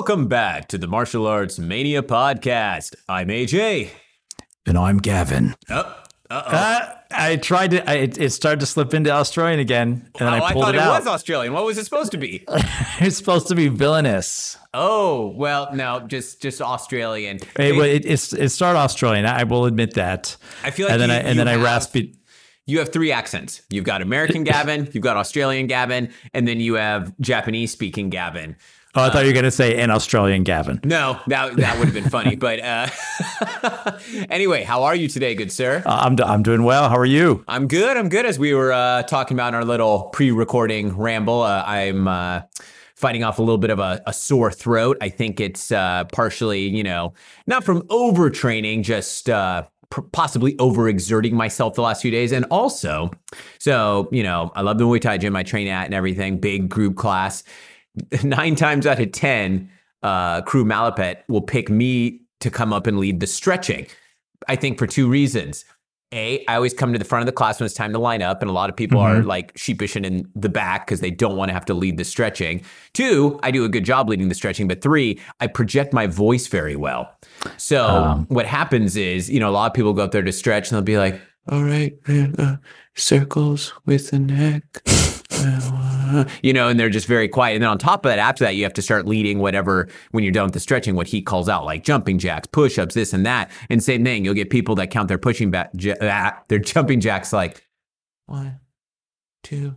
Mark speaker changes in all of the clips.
Speaker 1: welcome back to the Martial Arts Mania podcast. I'm AJ.
Speaker 2: And I'm Gavin.
Speaker 1: Oh,
Speaker 2: Uh, I tried to. I, it, it started to slip into Australian again, and then
Speaker 1: oh,
Speaker 2: I
Speaker 1: I thought
Speaker 2: it
Speaker 1: it, was Australian. What was it supposed to be?
Speaker 2: it's supposed to be villainous.
Speaker 1: oh, well, no, just just Australian.
Speaker 2: It, it, it's it started Australian. I will admit that.
Speaker 1: I feel like
Speaker 2: and then
Speaker 1: you-
Speaker 2: I and then I
Speaker 1: have-
Speaker 2: rasped it.
Speaker 1: you have three accents. You've got American Gavin, you've got Australian Gavin, and then you have Japanese speaking Gavin.
Speaker 2: Oh, I thought you were gonna say an Australian Gavin.
Speaker 1: No, that that would have been funny. But uh, anyway, how are you today, good sir?
Speaker 2: Uh, I'm do- I'm doing well. How are you?
Speaker 1: I'm good. I'm good. As we were uh, talking about in our little pre-recording ramble, uh, I'm uh, fighting off a little bit of a, a sore throat. I think it's uh, partially, you know, not from overtraining, just uh, possibly overexerting myself the last few days, and also, so you know, I love the Muay Thai gym I train at and everything. Big group class. Nine times out of ten, uh, Kru Malapet will pick me to come up and lead the stretching. I think for two reasons. A, I always come to the front of the class when it's time to line up, and a lot of people are like sheepish and in the back because they don't want to have to lead the stretching. Two, I do a good job leading the stretching. But three, I project my voice very well. So what happens is, you know, a lot of people go up there to stretch and they'll be like, all right, uh, circles with the neck. Uh, you know, and they're just very quiet. And then on top of that, after that, you have to start leading whatever, when you're done with the stretching, what he calls out, like jumping jacks, push ups, this and that. And same thing, you'll get people that count their pushing back, j- ah, their jumping jacks like one, two,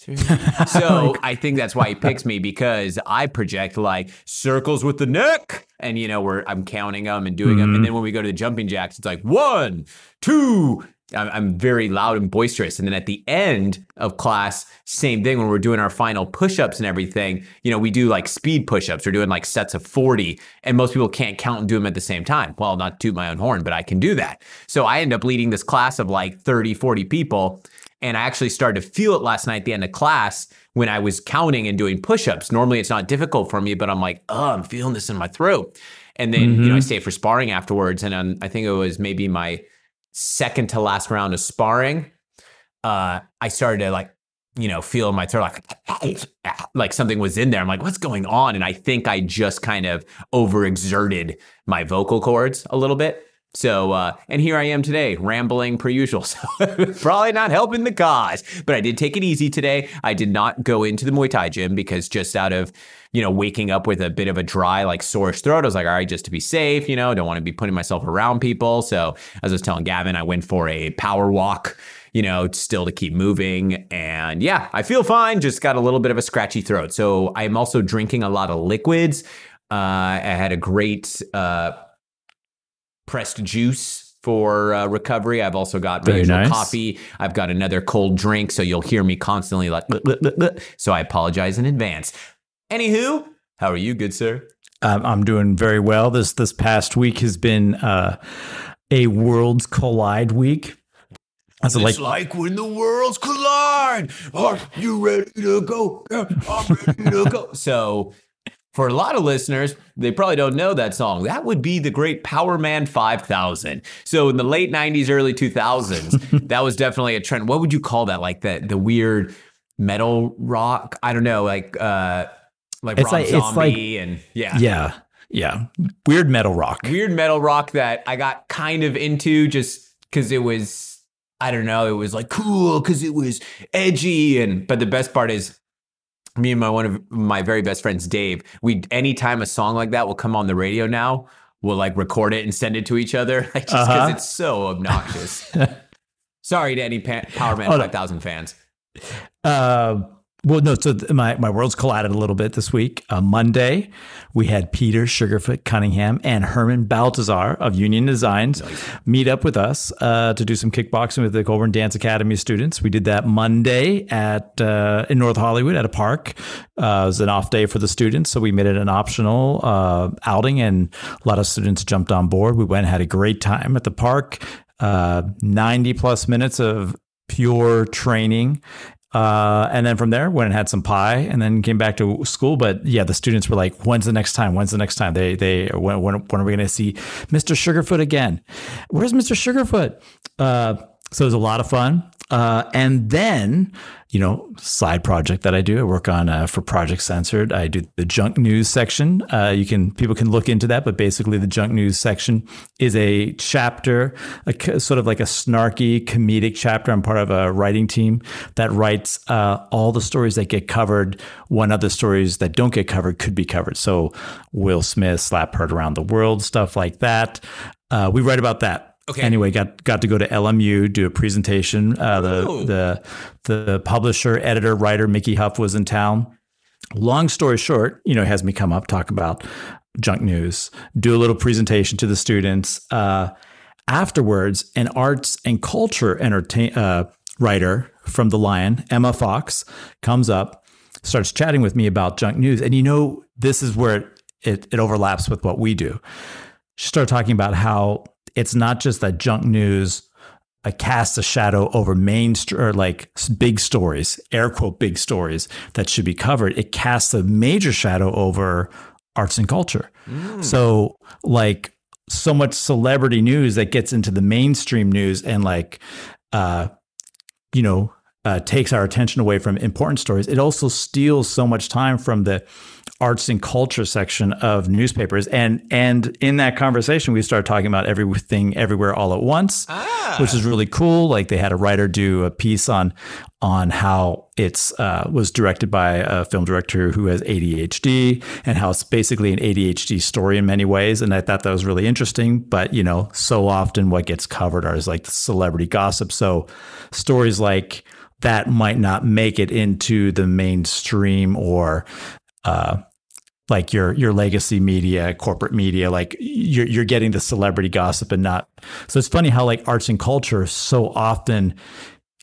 Speaker 1: three. so I think that's why he picks me because I project like circles with the neck. And, you know, we're, I'm counting them and doing them. And then when we go to the jumping jacks, it's like one, two. I'm, very loud and boisterous. And then at the end of class, same thing when we're doing our final push ups and everything, you know, we do like speed push ups. We're doing like sets of 40, and most people can't count and do them at the same time. Well, not toot my own horn, but I can do that. So I end up leading this class of like 30, 40 people. And I actually started to feel it last night at the end of class when I was counting and doing push ups. Normally it's not difficult for me, but I'm like, oh, I'm feeling this in my throat. And then, you know, I stayed for sparring afterwards. And um, I think it was maybe my second to last round of sparring, uh, I started to like, you know, feel my throat like, like something was in there. I'm like, what's going on? And I think I just kind of overexerted my vocal cords a little bit. So, uh, and here I am today, rambling per usual. So, probably not helping the cause, but I did take it easy today. I did not go into the Muay Thai gym because just out of, you know, waking up with a bit of a dry, like sore throat, I was like, all right, just to be safe, you know, don't want to be putting myself around people. So, as I was telling Gavin, I went for a power walk, you know, still to keep moving. And yeah, I feel fine, just got a little bit of a scratchy throat. So, I'm also drinking a lot of liquids. Uh, I had a great, uh, pressed juice for uh, recovery. I've also got
Speaker 2: Very
Speaker 1: regular
Speaker 2: nice.
Speaker 1: coffee. I've got another cold drink, so you'll hear me constantly like. "Bleh, bleh, bleh, bleh." So I apologize in advance. Anywho, how are you, good sir?
Speaker 2: Um, I'm doing very well. This this past week has been uh, a Worlds Collide week. It's like
Speaker 1: like when the worlds collide. Are you ready to go? Yeah, I'm ready to go. so. For a lot of listeners, they probably don't know that song. That would be the great Power Man 5000. So in the late 90s, early 2000s, that was definitely a trend. What would you call that? Like the the weird metal rock? I don't know, like uh like
Speaker 2: It's
Speaker 1: Rob
Speaker 2: like- it's
Speaker 1: Zombie and yeah.
Speaker 2: yeah, yeah, weird metal rock.
Speaker 1: Weird metal rock that I got kind of into just cuz it was I don't know, it was like cool cuz it was edgy and but the best part is me and my one of my very best friends Dave, we anytime a song like that will come on the radio now, we'll like record it and send it to each other like, just cuz
Speaker 2: Uh-huh.
Speaker 1: it's so obnoxious. Sorry to any pa- Power Man
Speaker 2: Oh, no.
Speaker 1: 5000 fans.
Speaker 2: Uh, well, no. So my my worlds collided a little bit this week. Uh, Monday, we had Peter Sugarfoot Cunningham and Herman Baltazar of Union Designs meet up with us uh, to do some kickboxing with the Colburn Dance Academy students. We did that Monday at uh, in North Hollywood at a park. Uh, it was an off day for the students, so we made it an optional uh, outing, and a lot of students jumped on board. We went and had a great time at the park. Uh, Ninety plus minutes of pure training. Uh, and then from there, went and had some pie, and then came back to school. But yeah, the students were like, "When's the next time? When's the next time? They they when when, when are we going to see Mr. Sugarfoot again? Where's Mr. Sugarfoot?" Uh, so it was a lot of fun. Uh, and then, you know, side project that I do, I work on uh, for Project Censored. I do the junk news section. Uh, you can people can look into that, but basically, the junk news section is a chapter, a, sort of like a snarky comedic chapter. I'm part of a writing team that writes uh, all the stories that get covered when other stories that don't get covered could be covered. So, Will Smith slap heard around the world, stuff like that. Uh, we write about that
Speaker 1: Okay.
Speaker 2: Anyway, got got to go to LMU do a presentation. Uh, the
Speaker 1: Oh.
Speaker 2: the the publisher, editor, writer Mickey Huff was in town. Long story short, you know, has me come up talk about junk news, do a little presentation to the students. Uh, afterwards, an arts and culture entertain uh, writer from the Lion, Emma Fox, comes up, starts chatting with me about junk news, and you know, this is where it it, it overlaps with what we do. She started talking about how it's not just that junk news uh, casts a shadow over main st- or like big stories, air quote big stories that should be covered. It casts a major shadow over arts and culture. So like so much celebrity news that gets into the mainstream news and like uh you know uh, takes our attention away from important stories. It also steals so much time from the arts and culture section of newspapers. And and in that conversation, we started talking about everything, everywhere, all at once,
Speaker 1: Ah.
Speaker 2: which is really cool. Like they had a writer do a piece on on how it's uh, was directed by a film director who has ADHD and how it's basically an ADHD story in many ways. And I thought that was really interesting. But you know, so often what gets covered are is like celebrity gossip. So stories like that might not make it into the mainstream or uh, like your your legacy media, corporate media, like you're you're getting the celebrity gossip and not. So it's funny how like arts and culture so often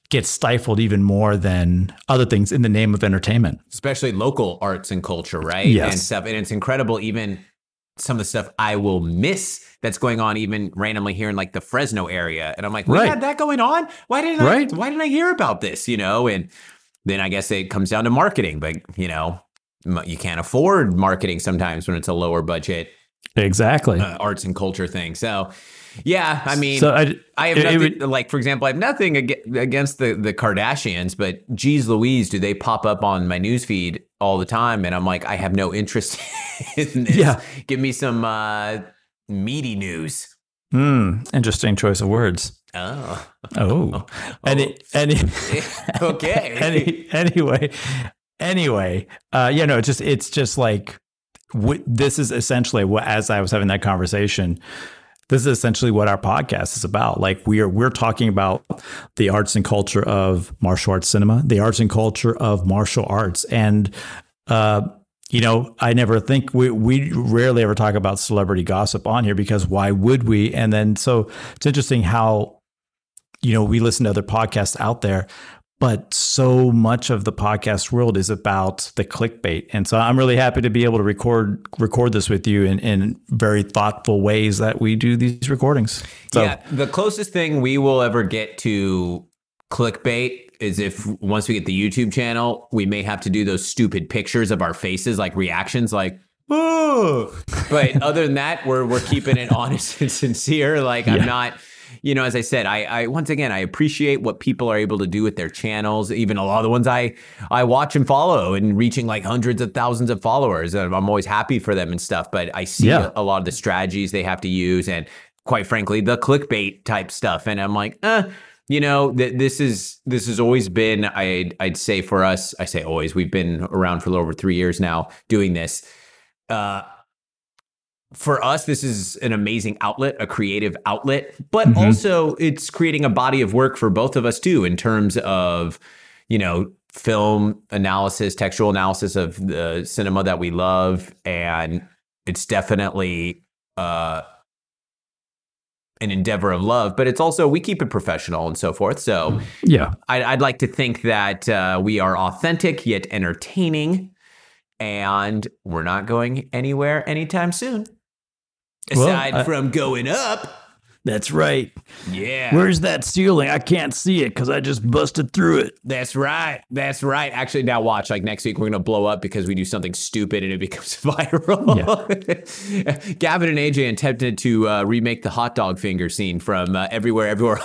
Speaker 2: gets stifled even more than other things in the name of entertainment.
Speaker 1: especially local arts and culture, right?
Speaker 2: Yes.
Speaker 1: And stuff. And it's incredible, even some of the stuff I will miss that's going on even randomly here in like the Fresno area. And I'm like, we
Speaker 2: Right.
Speaker 1: had that going on? Why didn't
Speaker 2: Right.
Speaker 1: I why didn't I hear about this? You know, and then I guess it comes down to marketing, but you know, you can't afford marketing sometimes when it's a lower budget
Speaker 2: Exactly.
Speaker 1: uh, arts and culture thing. So yeah, I mean
Speaker 2: so I,
Speaker 1: I have
Speaker 2: it- it would-
Speaker 1: like, for example, I have nothing ag- against the, the Kardashians, but geez Louise, do they pop up on my newsfeed all the time? And I'm like, I have no interest in this.
Speaker 2: Yeah.
Speaker 1: Give me some uh, meaty news.
Speaker 2: Hmm, interesting choice of words.
Speaker 1: Oh,
Speaker 2: Oh, any any
Speaker 1: okay.
Speaker 2: any anyway anyway uh you know it's just it's just like w- this is essentially what as i was having that conversation this is essentially what our podcast is about like we are we're talking about the arts and culture of martial arts cinema the arts and culture of martial arts and uh you know, I never think we we rarely ever talk about celebrity gossip on here because why would we? And then so it's interesting how you know, we listen to other podcasts out there, but so much of the podcast world is about the clickbait. And so I'm really happy to be able to record record this with you in, in very thoughtful ways that we do these recordings. So
Speaker 1: yeah, the closest thing we will ever get to clickbait is if once we get the YouTube channel, we may have to do those stupid pictures of our faces, like reactions, like oh. But other than that, we're we're keeping it honest and sincere. Like
Speaker 2: Yeah.
Speaker 1: I'm not. You know, as I said, I, I once again I appreciate what people are able to do with their channels. Even a lot of the ones I I watch and follow, and reaching like hundreds of thousands of followers. And I'm always happy for them and stuff. But I see
Speaker 2: Yeah.
Speaker 1: a, a lot of the strategies they have to use, and quite frankly, the clickbait type stuff. And I'm like, uh, you know, th- this is this has always been. I'd I'd say for us, I say always. We've been around for a little over three years now doing this. Uh, for us, this is an amazing outlet, a creative outlet, but
Speaker 2: Mhm.
Speaker 1: also it's creating a body of work for both of us too, in terms of, you know, film analysis, textual analysis of the cinema that we love. And it's definitely uh, an endeavor of love, but it's also, we keep it professional and so forth. So
Speaker 2: yeah,
Speaker 1: I'd, I'd like to think that uh, we are authentic yet entertaining, and we're not going anywhere anytime soon.
Speaker 2: Well,
Speaker 1: Aside
Speaker 2: I-
Speaker 1: from going up.
Speaker 2: That's right.
Speaker 1: Yeah.
Speaker 2: Where's that ceiling? I can't see it because I just busted through it.
Speaker 1: That's right. That's right. Actually, now watch. Like next week, we're gonna blow up because we do something stupid and it becomes viral. Gavin and AJ attempted to uh, remake the hot dog finger scene from uh, Everywhere, Everywhere,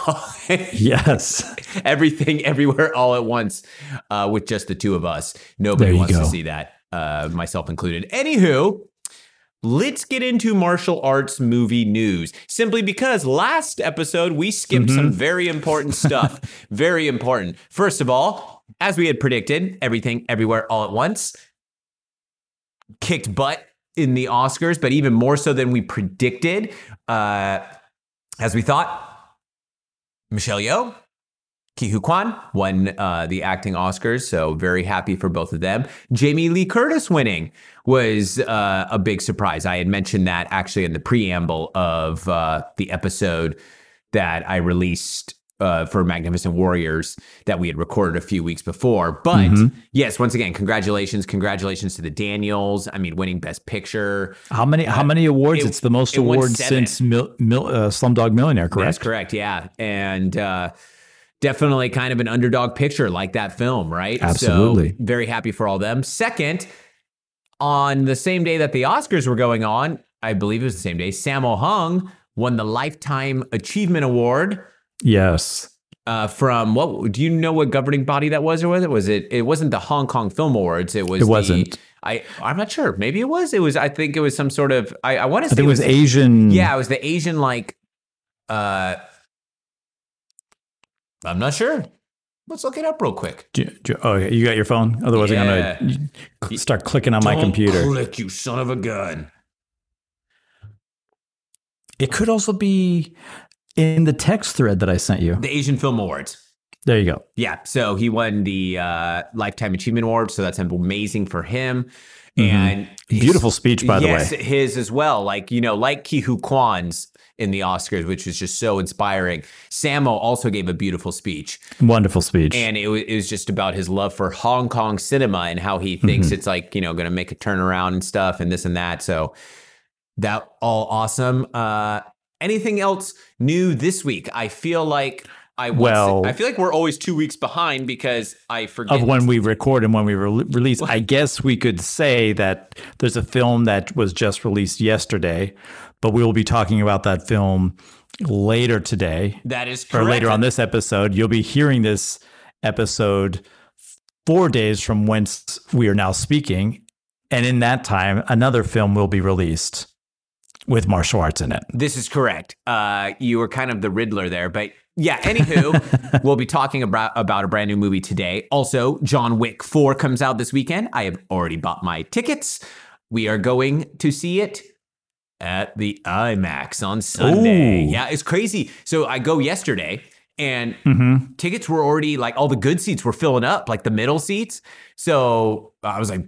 Speaker 2: yes.
Speaker 1: Everything, Everywhere, all at once, uh, with just the two of us. Nobody wants go. to see that, uh, myself included. Anywho, Let's get into martial arts movie news. Simply because last episode we skipped mm-hmm. some very important stuff. very important. First of all, as we had predicted, everything, everywhere, all at once kicked butt in the Oscars, but even more so than we predicted. Uh, as we thought, Michelle Yeoh Ke Huy Quan won uh, the acting Oscars, so very happy for both of them. Jamie Lee Curtis winning was uh, a big surprise. I had mentioned that actually in the preamble of uh, the episode that I released uh, for Magnificent Warriors that we had recorded a few weeks before. But mm-hmm. yes, once again, congratulations, congratulations to the Daniels. I mean, winning Best Picture.
Speaker 2: How many? how many awards? It, it's the most it awards since Mil, Mil, uh, Slumdog Millionaire. Correct.
Speaker 1: That's correct. Yeah, and uh, definitely kind of an underdog picture like that film, right?
Speaker 2: Absolutely.
Speaker 1: So very happy for all them. Second, on the same day that the Oscars were going on, I believe it was the same day, Sammo Hung won the Lifetime Achievement Award.
Speaker 2: Yes.
Speaker 1: Uh, from what do you know what governing body that was or was it was it it wasn't the Hong Kong Film Awards it was
Speaker 2: it wasn't
Speaker 1: the, I I'm not sure maybe it was it was I think it was some sort of I, I want to say
Speaker 2: I think it was, was Asian
Speaker 1: yeah it was the Asian like uh I'm not sure. Let's look it up real quick.
Speaker 2: Do, do, oh, you got your phone? Otherwise, yeah. I'm gonna start clicking on
Speaker 1: Don't
Speaker 2: my computer.
Speaker 1: Click, you son of a gun.
Speaker 2: It could also be in the text thread that I sent you.
Speaker 1: The Asian Film Awards.
Speaker 2: There you go.
Speaker 1: Yeah. So he won the uh, Lifetime Achievement Award. So that's amazing for him. Mm-hmm. And
Speaker 2: beautiful speech, by
Speaker 1: yes,
Speaker 2: the way.
Speaker 1: His as well. Like, you know, like Ke Huy Quan's in the Oscars, which was just so inspiring. Sammo also gave a beautiful speech.
Speaker 2: Wonderful speech.
Speaker 1: And it was, it was just about his love for Hong Kong cinema and how he thinks mm-hmm. it's like, you know, going to make a turnaround and stuff and this and that. So that all awesome. Uh, anything else new this week? I feel like I well, say, I feel like we're always two weeks behind because I forget
Speaker 2: of when we record and when we re- release. I guess we could say that there's a film that was just released yesterday but we will be talking about that film later today.
Speaker 1: That is correct.
Speaker 2: Or later on this episode. You'll be hearing this episode four days from whence we are now speaking. And in that time, another film will be released with martial arts in it.
Speaker 1: This is correct. Uh, you were kind of the Riddler there, but yeah. Anywho, we'll be talking about about a brand new movie today. Also, John Wick Four comes out this weekend. I have already bought my tickets. We are going to see it at the IMAX on Sunday. Ooh. Yeah, it's crazy. So I go yesterday and mm-hmm. tickets were already like all the good seats were filling up, like the middle seats. So I was like,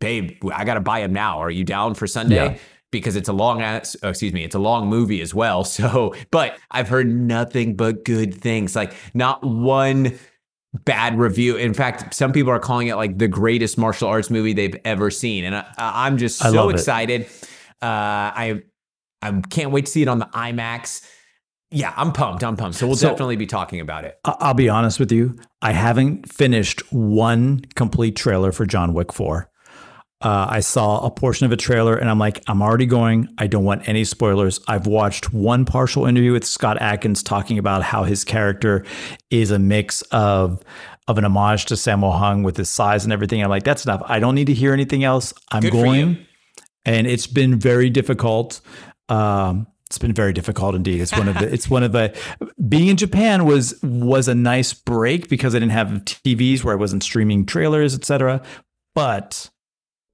Speaker 1: babe, I got to buy them now. Are you down for Sunday? Yeah. Because it's a long, excuse me, it's a long movie as well. So, but I've heard nothing but good things. Like not one bad review. In fact, some people are calling it like the greatest martial arts movie they've ever seen, and I, am just so excited. It. Uh, I I can't wait to see it on the IMAX. Yeah, I'm pumped. I'm pumped. So we'll so, definitely be talking about it.
Speaker 2: I'll be honest with you. I haven't finished one complete trailer for John Wick 4. Uh, I saw a portion of a trailer and I'm like, I'm already going. I don't want any spoilers. I've watched one partial interview with Scott Adkins talking about how his character is a mix of of an homage to Sammo Hung with his size and everything. I'm like, that's enough. I don't need to hear anything else. I'm Good going and it's been very difficult. Um, it's been very difficult indeed. It's one of the. It's one of the. Being in Japan was was a nice break because I didn't have TVs where I wasn't streaming trailers, etc. But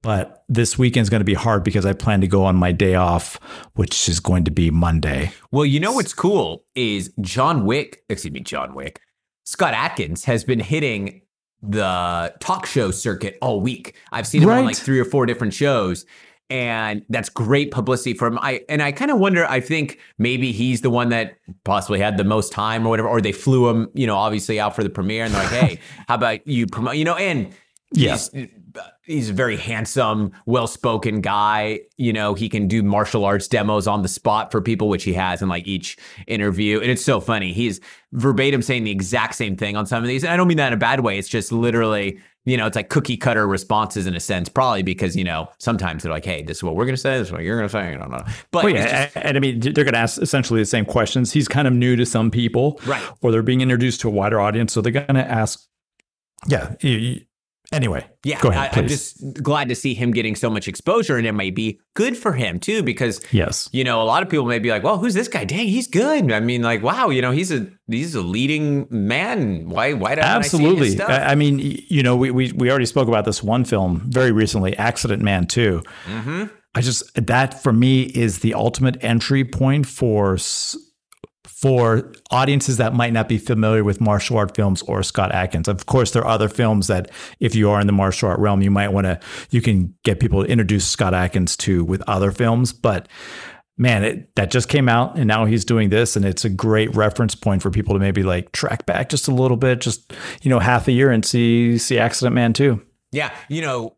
Speaker 2: but this weekend is going to be hard because I plan to go on my day off, which is going to be Monday.
Speaker 1: Well, you know what's cool is John Wick. Excuse me, John Wick. Scott Adkins has been hitting the talk show circuit all week. I've seen him right. on like three or four different shows and that's great publicity for him. I and I kind of wonder. I think maybe he's the one that possibly had the most time or whatever, or they flew him, you know, obviously out for the premiere, and they're like, "Hey, how about you promote?" You know, and
Speaker 2: yes.
Speaker 1: He's a very handsome, well-spoken guy. You know, he can do martial arts demos on the spot for people, which he has in like each interview. And it's so funny. He's verbatim saying the exact same thing on some of these. And I don't mean that in a bad way. It's just literally, you know, it's like cookie cutter responses in a sense, probably because, you know, sometimes they're like, hey, this is what we're going to say, this is what you're going to say. I don't know. But
Speaker 2: Well, yeah,
Speaker 1: just-
Speaker 2: and I mean, they're going to ask essentially the same questions. He's kind of new to some people,
Speaker 1: Right.
Speaker 2: Or they're being introduced to a wider audience, so they're going to ask. Yeah. you- anyway,
Speaker 1: Yeah,
Speaker 2: Go ahead,
Speaker 1: I, I'm just glad to see him getting so much exposure, and it may be good for him too, because
Speaker 2: yes.
Speaker 1: you know a lot of people may be like, "Well, who's this guy? Dang, he's good." I mean, like, wow, you know, he's a he's a leading man. Why why don't I see his
Speaker 2: Absolutely. I, I mean, you know, we, we we already spoke about this one film very recently, Accident Man 2.
Speaker 1: mm-hmm.
Speaker 2: I just that for me is the ultimate entry point for for audiences that might not be familiar with martial art films or Scott Adkins. Of course, there are other films that if you are in the martial art realm, you might want to you can get people to introduce Scott Adkins to with other films, but man, it, that just came out and now he's doing this and it's a great reference point for people to maybe like track back just a little bit, just you know, half a year and see see Accident Man too.
Speaker 1: Yeah, you know,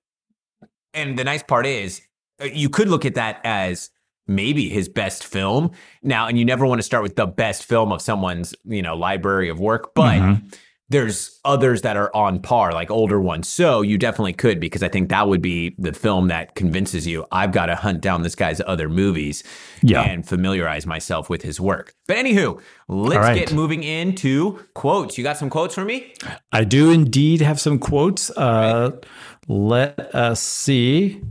Speaker 1: and the nice part is uh, you could look at that as maybe his best film now, and you never want to start with the best film of someone's you know library of work, but.
Speaker 2: Mhm.
Speaker 1: There's others that are on par, like older ones. So you definitely could, because I think that would be the film that convinces you I've got to hunt down this guy's other movies
Speaker 2: Yeah.
Speaker 1: and familiarize myself with his work. But anywho, let's
Speaker 2: right.
Speaker 1: get moving into quotes. You got some quotes for me?
Speaker 2: I do indeed have some quotes. Uh, Let us see.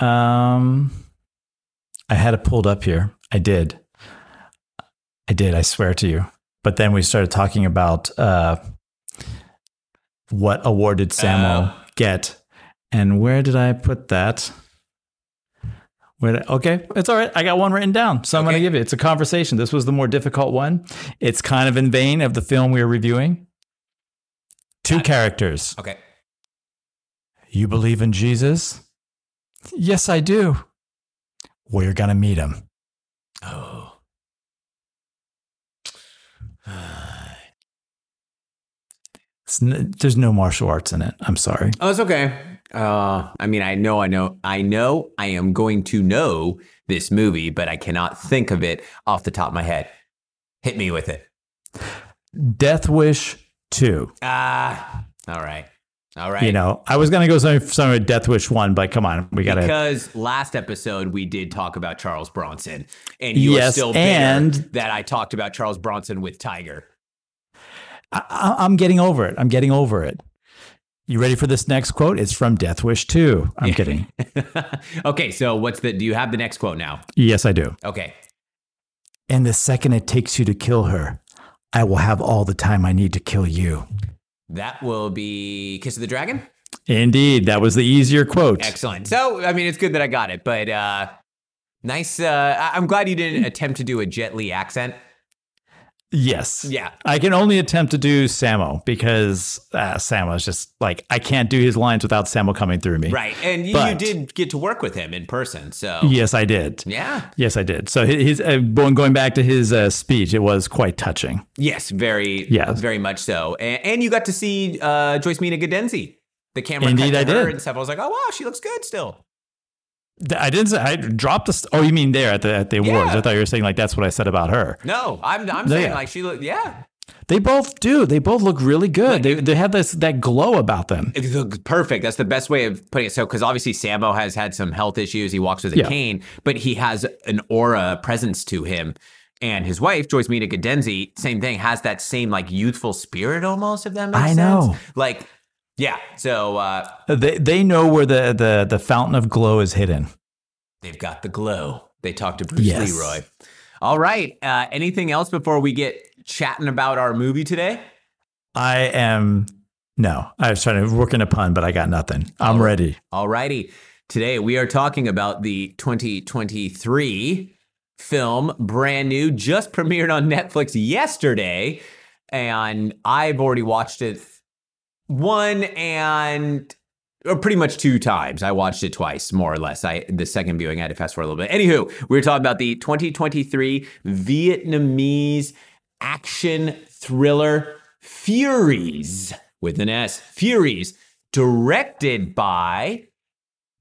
Speaker 2: Um, I had it pulled up here. I did. I did. I swear to you. But then we started talking about uh, what award did Sammo
Speaker 1: Oh.
Speaker 2: get, and where did I put that? Where did, okay, it's all right. I got one written down, so I'm going to give it. It's a conversation. This was the more difficult one. It's kind of in vein of the film we are reviewing. Two
Speaker 1: Got it.
Speaker 2: characters.
Speaker 1: Okay.
Speaker 2: You believe in Jesus? Yes, I do. We're going to meet him.
Speaker 1: Oh.
Speaker 2: N- there's no martial arts in it. I'm sorry.
Speaker 1: Oh, it's okay. Uh, I mean, I know, I know, I know, I am going to know this movie, but I cannot think of it off the top of my head. Hit me with it.
Speaker 2: Death Wish 2.
Speaker 1: Ah, all right, all right.
Speaker 2: You know, I was going to go somewhere, somewhere with Death Wish 1, but come on. We got to.
Speaker 1: because last episode we did talk about Charles Bronson, and you are
Speaker 2: Yes,
Speaker 1: still bitter
Speaker 2: and-
Speaker 1: that I talked about Charles Bronson with Tiger.
Speaker 2: I, I'm getting over it. I'm getting over it. You ready for this next quote? It's from Death Wish 2. I'm kidding.
Speaker 1: okay, so what's the? Do you have the next quote now?
Speaker 2: Yes, I do.
Speaker 1: Okay.
Speaker 2: And the second it takes you to kill her, I will have all the time I need to kill you.
Speaker 1: That will be Kiss of the Dragon.
Speaker 2: Indeed, that was the easier quote.
Speaker 1: Excellent. So, I mean, it's good that I got it, but uh, nice. Uh, I- I'm glad you didn't attempt to do a Jet Li accent.
Speaker 2: Yes.
Speaker 1: Yeah.
Speaker 2: I can only attempt to do Sammo because uh, Sammo is just like I can't do his lines without Sammo coming through me.
Speaker 1: Right. And you, you did get to work with him in person. So,
Speaker 2: Yes, I did.
Speaker 1: yeah.
Speaker 2: Yes, I did. So his uh, going going back to his uh, speech, it was quite touching.
Speaker 1: Yes, very,
Speaker 2: Yes.
Speaker 1: very much so. And, and you got to see uh, Joyce Mina Godenzi. The camera
Speaker 2: Indeed,
Speaker 1: cut
Speaker 2: I
Speaker 1: her
Speaker 2: did.
Speaker 1: and stuff. I was like, oh wow, she looks good still.
Speaker 2: I didn't say I dropped the. St- oh, you mean there at the at the awards?
Speaker 1: Yeah.
Speaker 2: I thought you were saying like that's what I said about her.
Speaker 1: No, I'm, I'm
Speaker 2: No,
Speaker 1: saying like she looked, yeah,
Speaker 2: They both do. They both look really good. They they have this that glow about them.
Speaker 1: It looks perfect. That's the best way of putting it. So, because obviously Sammo has had some health issues. He walks with a
Speaker 2: Yeah.
Speaker 1: cane, but he has an aura presence to him. And his wife, Joyce Mina Godenzi, same thing, has that same like youthful spirit almost, if that makes
Speaker 2: I
Speaker 1: sense.
Speaker 2: know.
Speaker 1: Like, yeah. So uh,
Speaker 2: They they know where the the the fountain of glow is hidden.
Speaker 1: they've got the glow. They talked to Bruce
Speaker 2: Yes.
Speaker 1: Leroy. All right. Uh, anything else before we get chatting about our movie today?
Speaker 2: I am no. I was trying to work in a pun, but I got nothing. I'm
Speaker 1: Oh.
Speaker 2: ready.
Speaker 1: Alrighty. Today we are talking about the 2023 film, brand new, just premiered on Netflix yesterday. And I've already watched it one and or pretty much two times. I watched it twice, more or less. I the second viewing I had to fast forward a little bit. Anywho, we were talking about the 2023 Vietnamese action thriller Furies with an S. Furies. directed by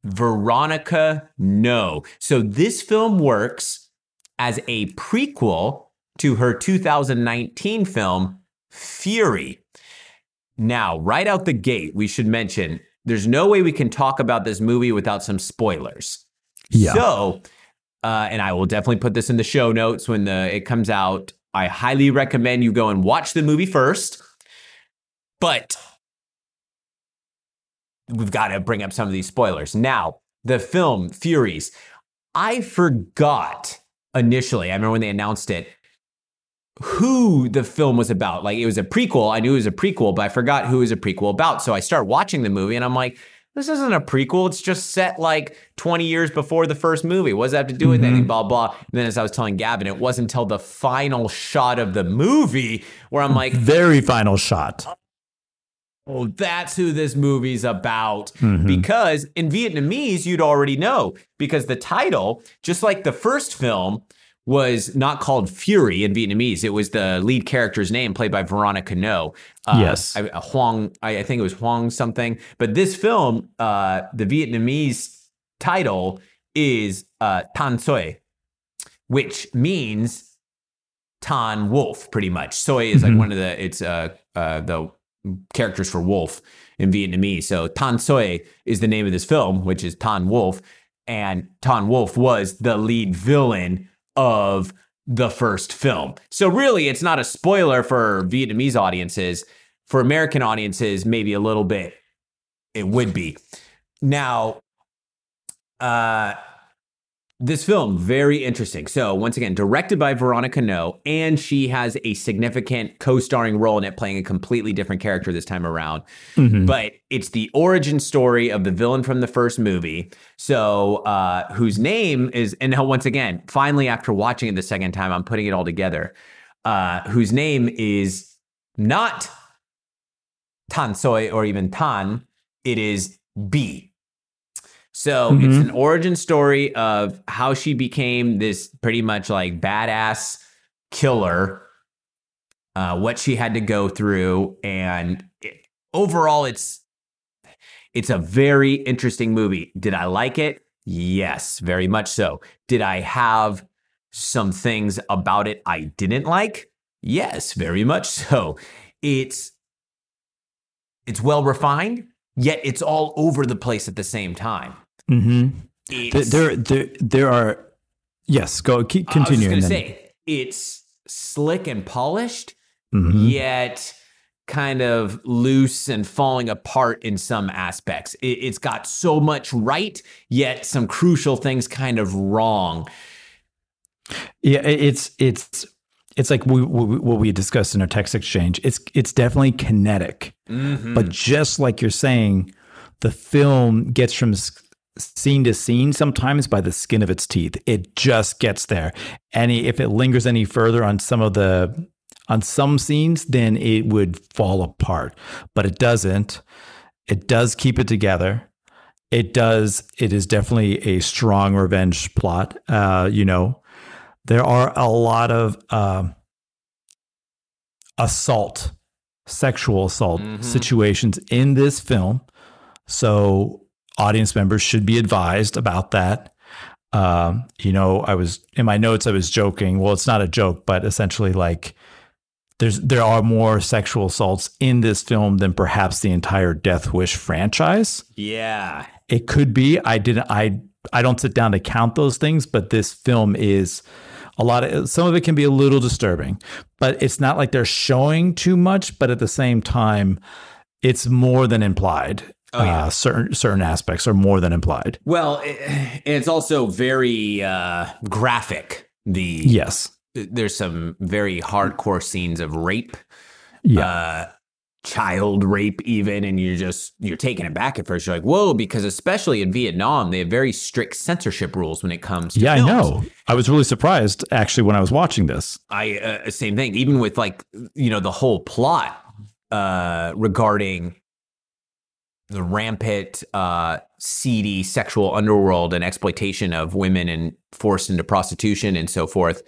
Speaker 1: Veronica Ngo. So this film works as a prequel to her 2019 film, Fury. Now, right out the gate, we should mention there's no way we can talk about this movie without some spoilers.
Speaker 2: Yeah.
Speaker 1: So, uh, and I will definitely put this in the show notes when the it comes out. I highly recommend you go and watch the movie first. But we've got to bring up some of these spoilers. Now, the film Furies, I forgot initially. I remember when they announced it who the film was about. Like it was a prequel. I knew it was a prequel, but I forgot who it was a prequel about. So I start watching the movie and I'm like, this isn't a prequel. It's just set like 20 years before the first movie. What does that have to do with
Speaker 2: Mm-hmm.
Speaker 1: anything? Blah, blah. And then as I was telling Gavin, it wasn't until the final shot of the movie where I'm like,
Speaker 2: Very final shot.
Speaker 1: oh, that's who this movie's about.
Speaker 2: Mhm.
Speaker 1: Because in Vietnamese, you'd already know because the title, just like the first film, was not called Fury in Vietnamese. It was the lead character's name, played by Veronica Ngo. Uh,
Speaker 2: Yes.
Speaker 1: I, uh, Huang. I, I think it was Huang something. But this film, uh, the Vietnamese title is uh, Tan Soi, which means Tan Wolf, pretty much. Soi is like
Speaker 2: Mhm.
Speaker 1: one of the it's uh, uh, the characters for wolf in Vietnamese. So Tan Soi is the name of this film, which is Tan Wolf, and Tan Wolf was the lead villain of the first film. So really, it's not a spoiler for Vietnamese audiences. For American audiences, maybe a little bit. It would be. Now, uh, this film very interesting. So once again, directed by Veronica Ngo, and she has a significant co-starring role in it, playing a completely different character this time around.
Speaker 2: Mhm.
Speaker 1: But it's the origin story of the villain from the first movie. So uh, whose name is, and now once again, finally after watching it the second time, I'm putting it all together. Uh, whose name is not Tan Soi or even Tan. It is Bi. So it's
Speaker 2: Mhm.
Speaker 1: an origin story of how she became this pretty much like badass killer, uh, what she had to go through, and it, overall, it's it's a very interesting movie. Did I like it? Yes, very much so. Did I have some things about it I didn't like? Yes, very much so. It's it's well refined, yet it's all over the place at the same time.
Speaker 2: Mhm. There, there, there are. Yes, go keep
Speaker 1: I was gonna say it's slick and polished,
Speaker 2: Mhm.
Speaker 1: yet kind of loose and falling apart in some aspects. It, it's got so much right, yet some crucial things kind of wrong.
Speaker 2: Yeah, it's it's it's like we, we, what we discussed in our text exchange. It's it's definitely kinetic,
Speaker 1: Mhm.
Speaker 2: but just like you're saying, the film gets from scene to scene sometimes by the skin of its teeth. It just gets there. Any if it lingers any further on some of the on some scenes, then it would fall apart. But it doesn't. It does keep it together. It does. It is definitely a strong revenge plot. Uh, you know, there are a lot of um assault, sexual assault
Speaker 1: Mhm.
Speaker 2: situations in this film. So audience members should be advised about that. Um, you know, I was in my notes. I was joking. Well, it's not a joke, but essentially, like there's there are more sexual assaults in this film than perhaps the entire Death Wish franchise.
Speaker 1: yeah.
Speaker 2: It could be. I didn't. I I don't sit down to count those things, but this film is a lot of some of it can be a little disturbing, but it's not like they're showing too much. But at the same time, it's more than implied.
Speaker 1: Oh, yeah.
Speaker 2: uh, certain certain aspects are more than implied.
Speaker 1: Well, it, it's also very uh, graphic. The
Speaker 2: Yes.
Speaker 1: there's some very hardcore scenes of rape,
Speaker 2: Yeah.
Speaker 1: uh, child rape, even, and you're just you're taken aback at first. You're like, whoa, because especially in Vietnam, they have very strict censorship rules when it comes. to
Speaker 2: yeah, I know. I was really surprised actually when I was watching this.
Speaker 1: I uh, same thing. Even with like you know the whole plot uh, regarding the rampant, uh, seedy sexual underworld and exploitation of women and forced into prostitution and so forth.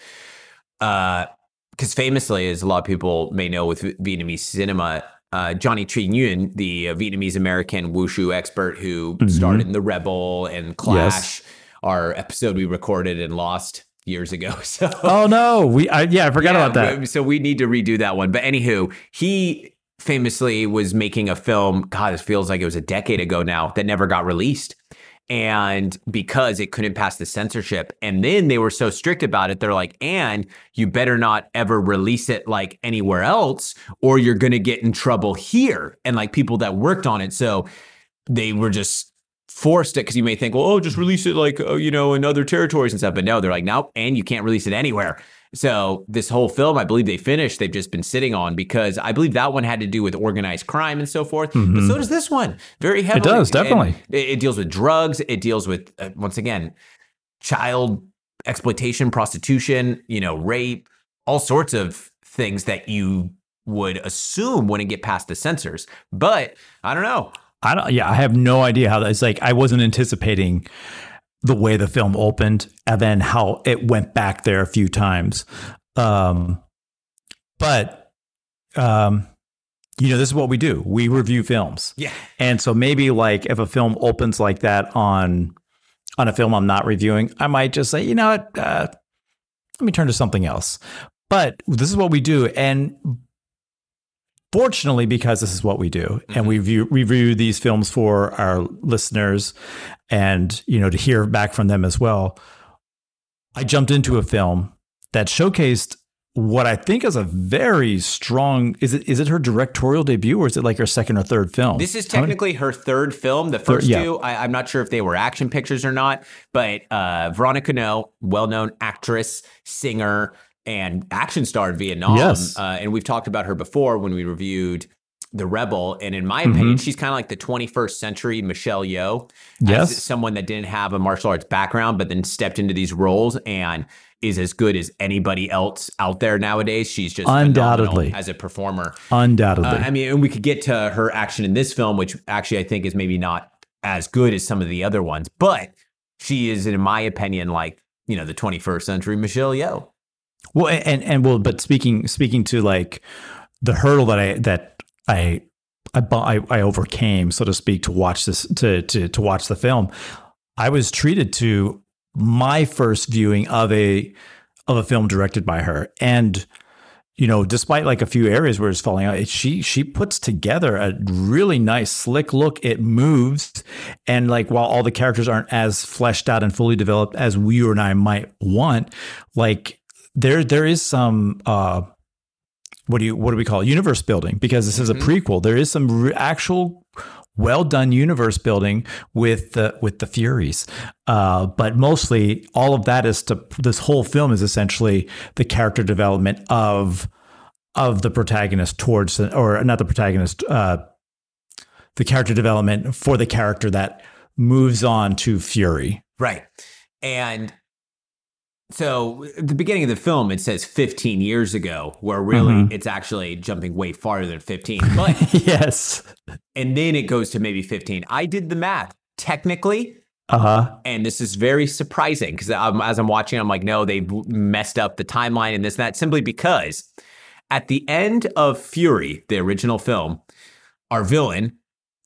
Speaker 1: Because famously, as a lot of people may know with Vietnamese cinema, uh, Johnny Tri Nguyen, the uh, Vietnamese American wushu expert who
Speaker 2: Mm-hmm.
Speaker 1: started in the Rebel and Clash, our episode we recorded and lost years ago. So
Speaker 2: Oh no, we I, yeah, I forgot
Speaker 1: yeah,
Speaker 2: about that.
Speaker 1: So we need to redo that one. But anywho, he famously was making a film. God, it feels like it was a decade ago now that never got released. And because it couldn't pass the censorship, and then they were so strict about it, they're like, and you better not ever release it like anywhere else, or you're gonna get in trouble here. And like people that worked on it, so they were just forced it because you may think, well, oh, just release it like uh, you know in other territories and stuff. But no, they're like, nope, and you can't release it anywhere. So this whole film, I believe they finished. They've just been sitting on because I believe that one had to do with organized crime and so forth. But so does this one, very heavily.
Speaker 2: It
Speaker 1: does,
Speaker 2: definitely.
Speaker 1: It, it deals with drugs. It deals with uh, once again, child exploitation, prostitution, you know, rape, all sorts of things that you would assume wouldn't get past the censors. But I don't know.
Speaker 2: I don't. Yeah, I have no idea how that. It's like I wasn't anticipating the way the film opened and then how it went back there a few times. Um, but um, you know, this is what we do. We review films,
Speaker 1: Yeah.
Speaker 2: and so maybe like if a film opens like that on on a film I'm not reviewing, I might just say, you know what, uh, let me turn to something else. But this is what we do, and fortunately, because this is what we do, and we review, review these films for our listeners, and you know to hear back from them as well. I jumped into a film that showcased what I think is a very strong. Is it is it her directorial debut or is it like her second or third film?
Speaker 1: This is technically her third film. The first
Speaker 2: yeah.
Speaker 1: two, I, I'm not sure if they were action pictures or not, but uh, Veronica Ngo, well known actress, singer, and action star in Vietnam.
Speaker 2: Yes.
Speaker 1: Uh, and we've talked about her before when we reviewed The Rebel. And in
Speaker 2: Mm-hmm.
Speaker 1: my opinion, she's kind of like the 21st century Michelle Yeoh. as
Speaker 2: Yes.
Speaker 1: someone that didn't have a martial arts background, but then stepped into these roles and is as good as anybody else out there nowadays. She's just
Speaker 2: Undoubtedly.
Speaker 1: as a performer.
Speaker 2: undoubtedly.
Speaker 1: Uh, I mean, and we could get to her action in this film, which actually I think is maybe not as good as some of the other ones, but she is, in my opinion, like you know the 21st century Michelle Yeoh.
Speaker 2: Well, and and well, but speaking speaking to like the hurdle that I that I I I, overcame, so to speak, to watch this to to to watch the film, I was treated to my first viewing of a of a film directed by her, and you know, despite like a few areas where it's falling out, it, she she puts together a really nice, slick look. It moves, and like while all the characters aren't as fleshed out and fully developed as we or I might want, like there there is some uh, what do you what do we call it? universe building because this is a prequel. There is some re- actual well done universe building with the with the Furies, uh, but mostly all of that is to this whole film is essentially the character development of of the protagonist towards the, or not the protagonist, uh, the character development for the character that moves on to Fury.
Speaker 1: Right. And so at the beginning of the film, it says 15 years ago, where really
Speaker 2: Mhm.
Speaker 1: it's actually jumping way farther than 15. But
Speaker 2: yes.
Speaker 1: and then it goes to maybe 15. I did the math. Technically,
Speaker 2: Uh huh.
Speaker 1: and this is very surprising because as I'm watching, I'm like, no, they've messed up the timeline and this and that simply because at the end of Fury, the original film, our villain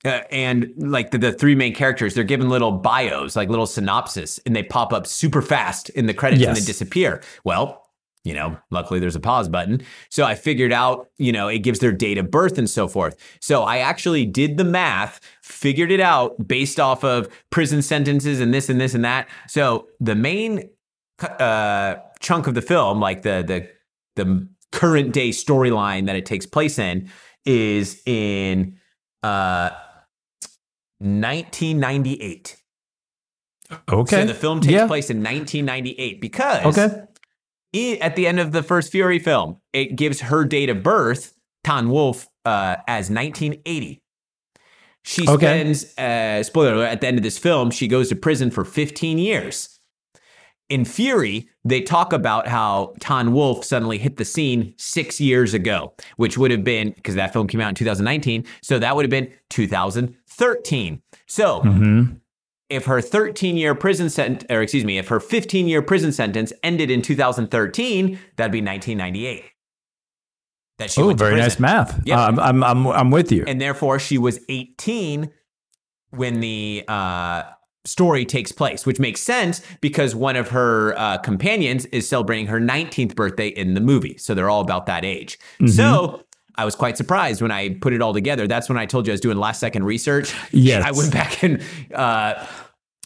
Speaker 1: uh, and like the, the three main characters, they're given little bios, like little synopsis, and they pop up super fast in the credits and
Speaker 2: Yes.
Speaker 1: then disappear. Well, you know, luckily there's a pause button. So I figured out, you know, it gives their date of birth and so forth. So I actually did the math, figured it out based off of prison sentences and this and this and that. So the main uh, chunk of the film, like the the the current day storyline that it takes place in, is in uh, 1998.
Speaker 2: Okay.
Speaker 1: So the film takes
Speaker 2: Yeah.
Speaker 1: place in 1998 because
Speaker 2: Okay.
Speaker 1: i- at the end of the first Fury film, it gives her date of birth, Tan Wolf, uh, as 1980. She
Speaker 2: Okay.
Speaker 1: spends, uh, spoiler alert, at the end of this film, she goes to prison for 15 years. In Fury, they talk about how Tan Wolf suddenly hit the scene six years ago, which would have been, because that film came out in 2019, so that would have been 2013. So
Speaker 2: Mhm.
Speaker 1: if her 13 year prison sentence, or excuse me, if her 15 year prison sentence ended in 2013, that'd be 1998. that she
Speaker 2: Oh, very nice math.
Speaker 1: Yep.
Speaker 2: Um, I'm, I'm, I'm with you.
Speaker 1: and therefore she was 18 when the uh, story takes place, which makes sense because one of her uh, companions is celebrating her 19th birthday in the movie. So they're all about that age.
Speaker 2: Mm-hmm.
Speaker 1: So I was quite surprised when I put it all together. That's when I told you I was doing last second research.
Speaker 2: Yes.
Speaker 1: I went back and uh,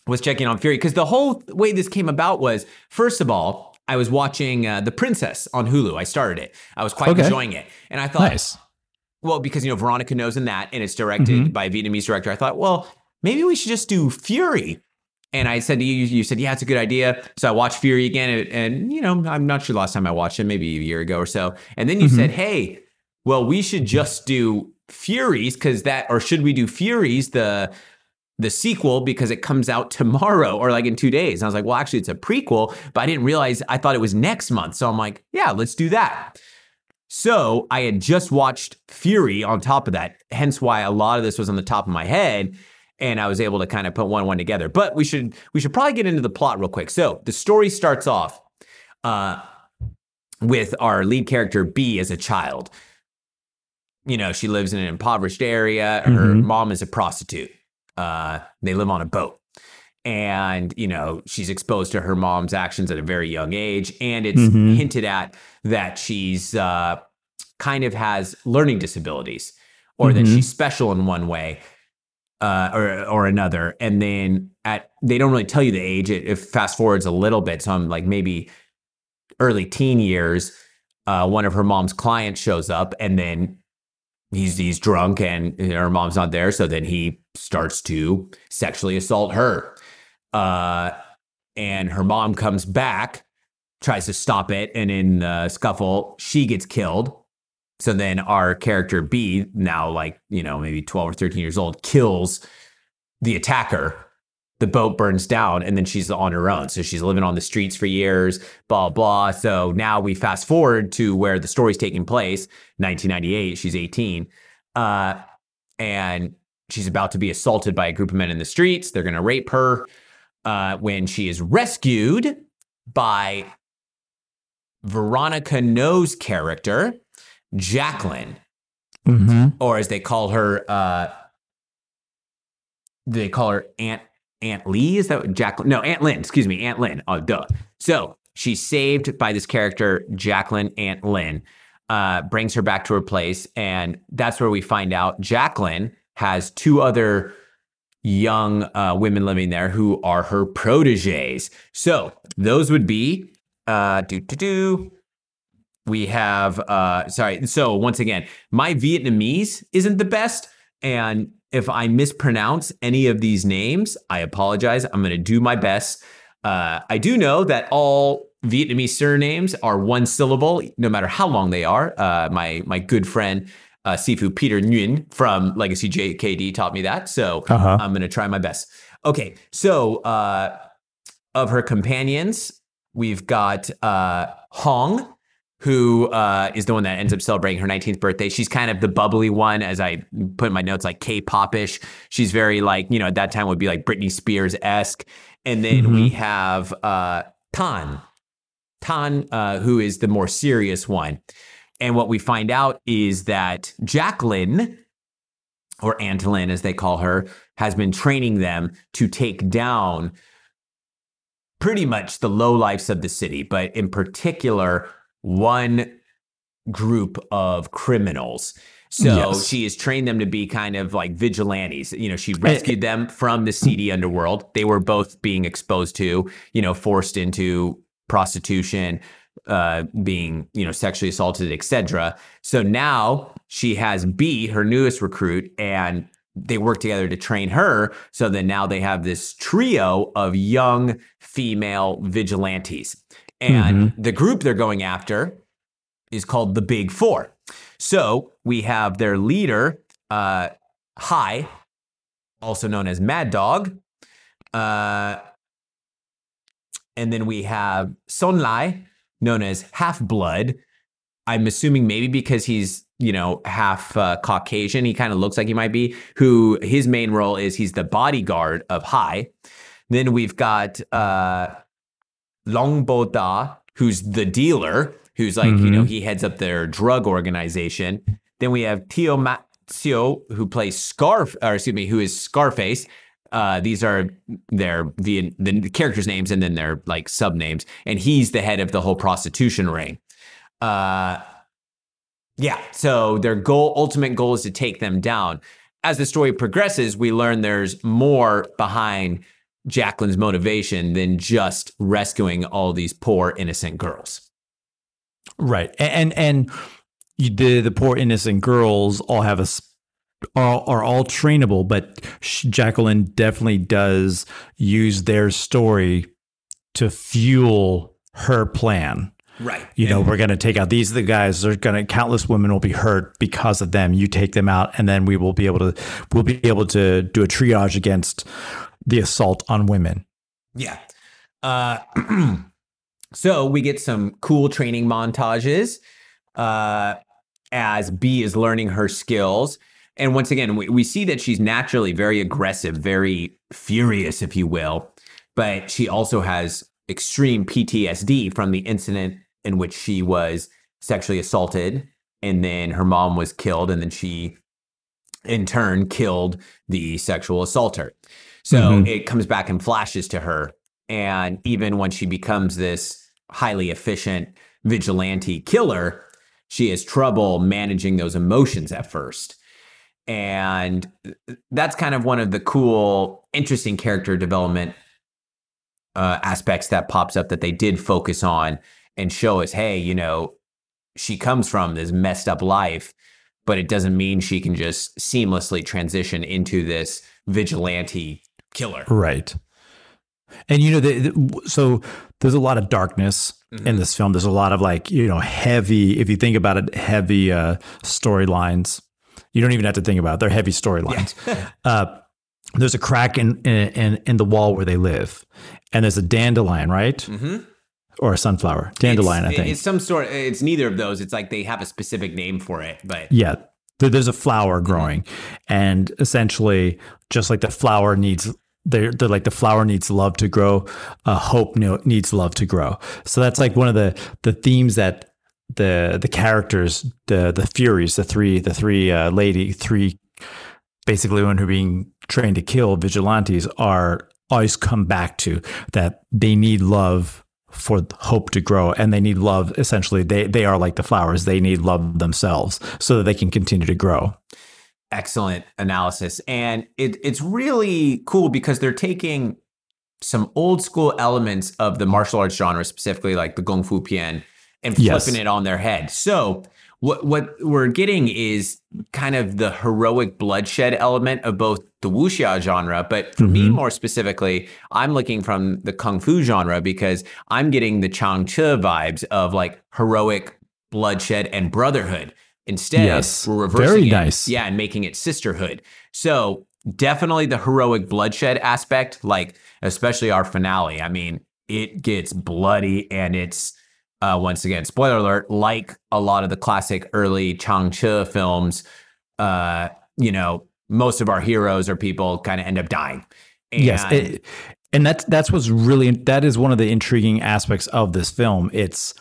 Speaker 1: was checking on Fury because the whole way this came about was first of all, I was watching uh, The Princess on Hulu. I started it. I was quite
Speaker 2: Okay.
Speaker 1: enjoying it. And I thought,
Speaker 2: nice.
Speaker 1: well, because you know Veronica Ngo's in that, and it's directed
Speaker 2: Mm-hmm.
Speaker 1: by a Vietnamese director. I thought, well, maybe we should just do Fury. And I said to you, you said, yeah, it's a good idea. So I watched Fury again, and, and, you know, I'm not sure the last time I watched it, maybe a year ago or so. And then you
Speaker 2: Mm-hmm.
Speaker 1: said, hey, well, we should just do Furies because that, or should we do Furies the the sequel because it comes out tomorrow or like in two days? And I was like, well, actually, it's a prequel, but I didn't realize I thought it was next month. So I'm like, yeah, let's do that. So I had just watched Furie on top of that, hence why a lot of this was on the top of my head, and I was able to kind of put one one together. But we should we should probably get into the plot real quick. So the story starts off uh, with our lead character Bi as a child. You know, she lives in an impoverished area. Her
Speaker 2: Mhm.
Speaker 1: mom is a prostitute. Uh, they live on a boat. And, you know, she's exposed to her mom's actions at a very young age. And it's
Speaker 2: Mhm.
Speaker 1: hinted at that she's uh, kind of has learning disabilities or that
Speaker 2: Mhm.
Speaker 1: she's special in one way uh, or, or another. And then at, they don't really tell you the age. It, it fast forwards a little bit. So I'm like maybe early teen years. Uh, one of her mom's clients shows up and then he's he's drunk and her mom's not there. So then he starts to sexually assault her. Uh and her mom comes back tries to stop it. And in the scuffle she gets killed. So then our character Bi now like you know maybe 12 or 13 years old kills the attacker the boat burns down and then she's on her own. So she's living on the streets for years blah blah. So now we fast forward to where the story's taking place 1998 she's 18 uh, and she's about to be assaulted by a group of men in the streets. They're going to rape her uh, when she is rescued by veronica Ngo's character jacqueline.
Speaker 2: Mm-hmm.
Speaker 1: or as they call her uh they call her aunt aunt lee is that jacqueline no aunt Lin excuse me aunt Lin oh duh. So she's saved by this character jacqueline aunt Lin uh brings her back to her place and that's where we find out jacqueline has two other young uh, women living there who are her proteges. So those would be uh do do do. We have uh sorry so once again my vietnamese isn't the best and if i mispronounce any of these names i apologize i'm going to do my best uh i do know that all vietnamese surnames are one syllable no matter how long they are uh my my good friend uh, Sifu Peter Nguyen from Legacy JKD taught me that, so
Speaker 2: Uh-huh.
Speaker 1: I'm going to try my best. Okay, so uh, of her companions, we've got uh, Hong, who uh, is the one that ends up celebrating her 19th birthday. She's kind of the bubbly one, as I put in my notes, like K-pop-ish. She's very like, you know, at that time would be like Britney Spears-esque. And then we have uh, Thanh, Thanh, uh, who is the more serious one. And what we find out is that Jacqueline, or Aunt Lin as they call her, has been training them to take down pretty much the low lowlifes of the city, but in particular, one group of criminals. So
Speaker 2: Yes.
Speaker 1: she has trained them to be kind of like vigilantes. You know, she rescued them from the seedy underworld. They were both being exposed to, you know, forced into prostitution, uh, being, you know, sexually assaulted, etc. So now she has Bi, her newest recruit, and they work together to train her. So then now they have this trio of young female vigilantes. And the group they're going after is called the Big Four. So we have their leader, uh, Hai, also known as Mad Dog. Uh, and then we have Son Lai, known as Half Blood. I'm assuming maybe because he's, you know, half uh, Caucasian, he kind of looks like he might be, who his main role is he's the bodyguard of Hai. Then we've got uh, Long Bo Da, who's the dealer, who's like, you know, he heads up their drug organization. Then we have Tio Mazio, who plays Scarf, or excuse me, who is Scarface. Uh, these are their the the characters' names and then their like sub names, and he's the head of the whole prostitution ring. Uh, yeah. So their goal, ultimate goal, is to take them down. As the story progresses, we learn there's more behind Jacqueline's motivation than just rescuing all these poor innocent girls.
Speaker 2: Right. And and the the poor innocent girls all have a s- are, are all trainable, but Jacqueline definitely does use their story to fuel her plan.
Speaker 1: Right.
Speaker 2: You know, we're going to take out these are the guys. They're going to countless women will be hurt because of them. You take them out, and then we will be able to we'll be able to do a triage against the assault on women.
Speaker 1: Yeah. Uh, so we get some cool training montages uh, as Bi is learning her skills. And once again, we, we see that she's naturally very aggressive, very furious, if you will. But she also has extreme PTSD from the incident in which she was sexually assaulted and then her mom was killed. And then she, in turn, killed the sexual assaulter. So
Speaker 2: Mhm.
Speaker 1: it comes back and flashes to her. And even when she becomes this highly efficient vigilante killer, she has trouble managing those emotions at first. And that's kind of one of the cool, interesting character development uh, aspects that pops up that they did focus on and show us hey, you know, she comes from this messed up life, but it doesn't mean she can just seamlessly transition into this vigilante killer.
Speaker 2: Right. And you know, the, the- so there's a lot of darkness
Speaker 1: Mm-hmm.
Speaker 2: in this film. There's a lot of like you know heavy. If you think about it, heavy uh, storylines. You don't even have to think about it. They're heavy storylines. uh, there's a crack in, in in the wall where they live, and there's a dandelion, right,
Speaker 1: Mm-hmm.
Speaker 2: or a sunflower dandelion.
Speaker 1: It's,
Speaker 2: I think.
Speaker 1: it's some sort. It's neither of those. It's like they have a specific name for it, but
Speaker 2: Yeah. There- There's a flower growing, and essentially, just like the flower needs, they're, they're like the flower needs love to grow. Uh, hope needs love to grow. So that's like one of the the themes that the the characters, the the Furies, the three the three uh, lady three, basically when who are being trained to kill vigilantes are always come back to that they need love for hope to grow and they need love essentially they they are like the flowers they need love themselves so that they can continue to grow
Speaker 1: excellent analysis. And it, it's really cool because they're taking some old school elements of the martial arts genre, specifically like the Kung Fu Pian, and
Speaker 2: Yes.
Speaker 1: flipping it on their head. So what what we're getting is kind of the heroic bloodshed element of both the wuxia genre, but for me
Speaker 2: Mhm.
Speaker 1: more specifically, I'm looking from the kung fu genre because I'm getting the Chang Che vibes of like heroic bloodshed and brotherhood. Instead,
Speaker 2: Yes.
Speaker 1: we're reversing
Speaker 2: Very
Speaker 1: it,
Speaker 2: nice.
Speaker 1: yeah, and making it sisterhood. So definitely the heroic bloodshed aspect, like especially our finale. I mean, it gets bloody and it's uh, once again, spoiler alert, like a lot of the classic early Chang Che films, uh, you know, most of our heroes or people kind of end up dying. And
Speaker 2: yes it, and that's that's what's really that is one of the intriguing aspects of this film it's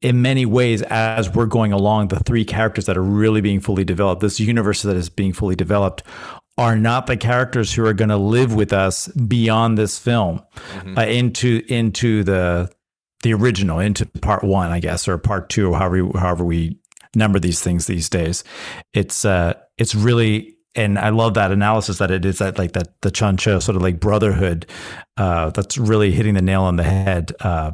Speaker 2: in many ways as we're going along the three characters that are really being fully developed this universe that is being fully developed are not the characters who are going to live with us beyond this film
Speaker 1: Mhm.
Speaker 2: uh, into into the the original into part one i guess or part two however however we number these things these days it's uh it's really and i love that analysis that it is that like that the Chang Che sort of like brotherhood uh that's really hitting the nail on the head uh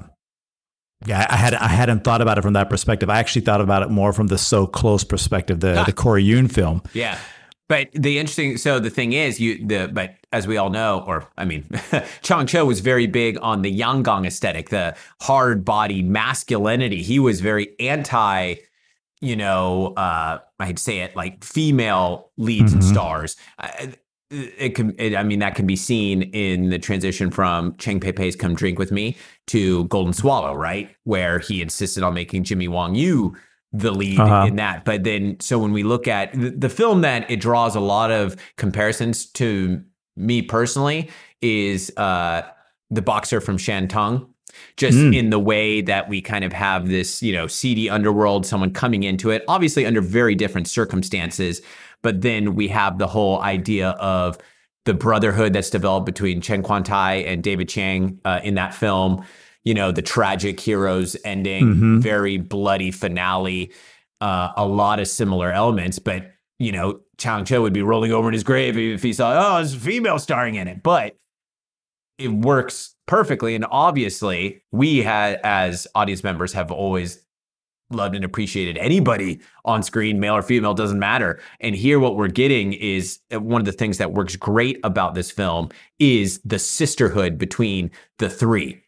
Speaker 2: yeah, I had I hadn't thought about it from that perspective. I actually thought about it more from the so close perspective, the
Speaker 1: Ah.
Speaker 2: the Corey Yuen film.
Speaker 1: Yeah. But the interesting, so the thing is, you the but as we all know, or I mean, Chang Che was very big on the yang gang aesthetic, the hard body masculinity. He was very anti, you know, uh, I hate to say it, like female leads and
Speaker 2: Mhm.
Speaker 1: stars. I- It can, it, I mean, that can be seen in the transition from Cheng Pei Pei's "Come Drink with Me" to Golden Swallow, right, where he insisted on making Jimmy Wong Yu the lead
Speaker 2: Uh-huh.
Speaker 1: in that. But then, so when we look at the, the film, that it draws a lot of comparisons to me personally is uh, the boxer from Shantung. Just in the way that we kind of have this, you know, seedy underworld, someone coming into it, obviously under very different circumstances. But then we have the whole idea of the brotherhood that's developed between Chen Kuan Tai and David Chang uh, in that film. You know, the tragic heroes ending, very bloody finale, uh, a lot of similar elements. But, you know, Chang Che would be rolling over in his grave if he saw, oh, there's a female starring in it. But it works perfectly. And obviously, we had, as audience members, have always loved and appreciated anybody on screen, male or female, doesn't matter. And here, what we're getting is uh, one of the things that works great about this film is the sisterhood between the three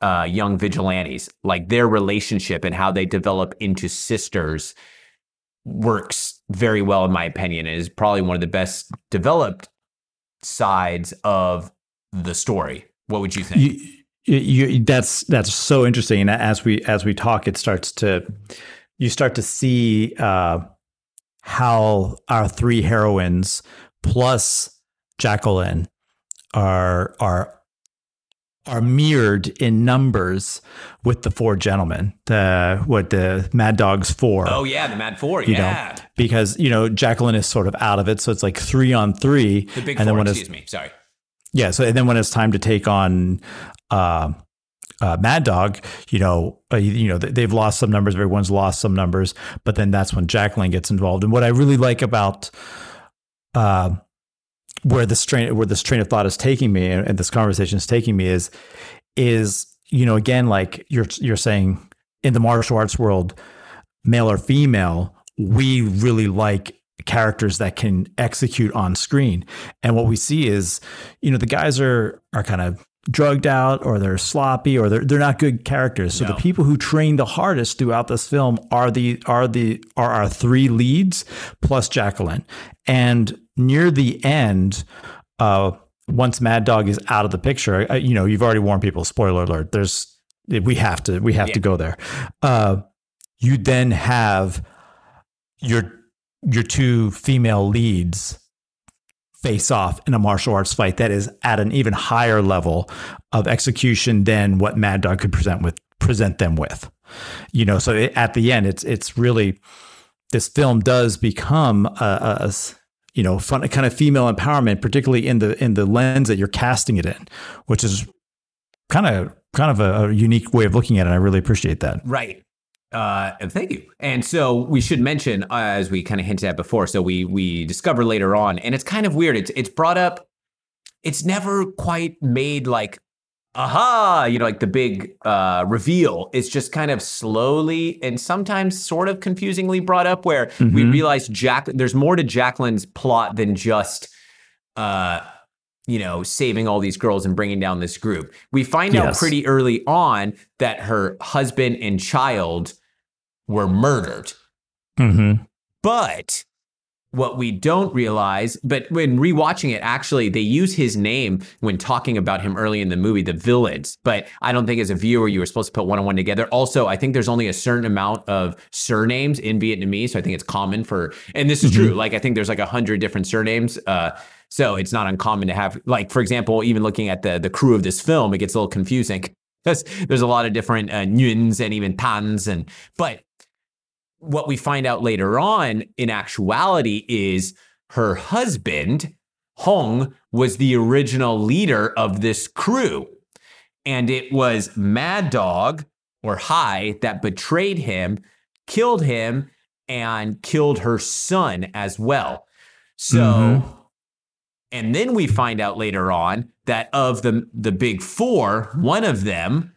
Speaker 1: uh, young vigilantes, like their relationship and how they develop into sisters works very well, in my opinion. It is probably one of the best developed sides of the story. What would you think?
Speaker 2: You, you, that's that's so interesting. And as we as we talk, it starts to you start to see uh, how our three heroines plus Jacqueline are are are mirrored in numbers with the four gentlemen. The what the Mad Dogs four.
Speaker 1: oh yeah, the Mad Four.
Speaker 2: you
Speaker 1: Yeah,
Speaker 2: know, because you know Jacqueline is sort of out of it, so it's like three on three.
Speaker 1: the Big
Speaker 2: and then
Speaker 1: Four.
Speaker 2: when it's
Speaker 1: Excuse me. Sorry.
Speaker 2: Yeah. So and then when it's time to take on uh, uh, Mad Dog, you know, uh, you, know they- they've lost some numbers. Everyone's lost some numbers, but then that's when Jacqueline gets involved. And what I really like about uh, where this train where this train of thought is taking me and, and this conversation is taking me is is you know again like you're you're saying in the martial arts world, male or female, we really like characters that can execute on screen. And what we see is, you know, the guys are are kind of drugged out or they're sloppy or they're they're not good characters. So
Speaker 1: No.
Speaker 2: the people who train the hardest throughout this film are the are the are our three leads plus Jacqueline. And near the end, uh once Mad Dog is out of the picture, you know, you've already warned people. Spoiler alert! There's we have to we have to go there. Uh, you then have your your two female leads face off in a martial arts fight that is at an even higher level of execution than what Mad Dog could present with present them with. You know, so it, at the end, it's it's really this film does become a you know fun kind of female empowerment, particularly in the in the lens that you're casting it in, which is kind of kind of a, a unique way of looking at it. I really appreciate that.
Speaker 1: Right. Uh, and thank you. And so we should mention, uh, as we kind of hinted at before, so we we discover later on, and it's kind of weird. It's it's brought up. It's never quite made like, aha, you know, like the big uh, reveal. It's just kind of slowly and sometimes sort of confusingly brought up, where we
Speaker 2: Mhm.
Speaker 1: realize Jack. There's more to Jacqueline's plot than just. Uh, you know, saving all these girls and bringing down this group. We find out pretty early on that her husband and child were murdered.
Speaker 2: Mm-hmm.
Speaker 1: But what we don't realize, but when rewatching it, actually, they use his name when talking about him early in the movie, the villains. But I don't think as a viewer, you were supposed to put one on one together. Also, I think there's only a certain amount of surnames in Vietnamese. So I think it's common for, and this is true. Like, I think there's like a hundred different surnames. Uh, so it's not uncommon to have, like, for example, even looking at the the crew of this film, it gets a little confusing. There's, there's a lot of different uh, Nguyen's and even Tans. And, but what we find out later on in actuality is her husband, Hong, was the original leader of this crew. And it was Mad Dog or Hai that betrayed him, killed him, and killed her son as well. So,
Speaker 2: Mhm.
Speaker 1: and then we find out later on that of the, the big four, one of them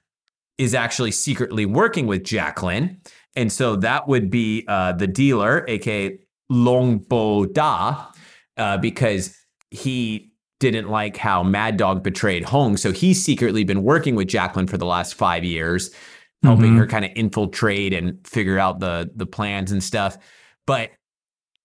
Speaker 1: is actually secretly working with Jacqueline. And so that would be uh, the dealer, aka Long Bo Da, uh, because he didn't like how Mad Dog betrayed Hong. So he's secretly been working with Jacqueline for the last five years, helping
Speaker 2: Mhm.
Speaker 1: her kind of infiltrate and figure out the the plans and stuff. But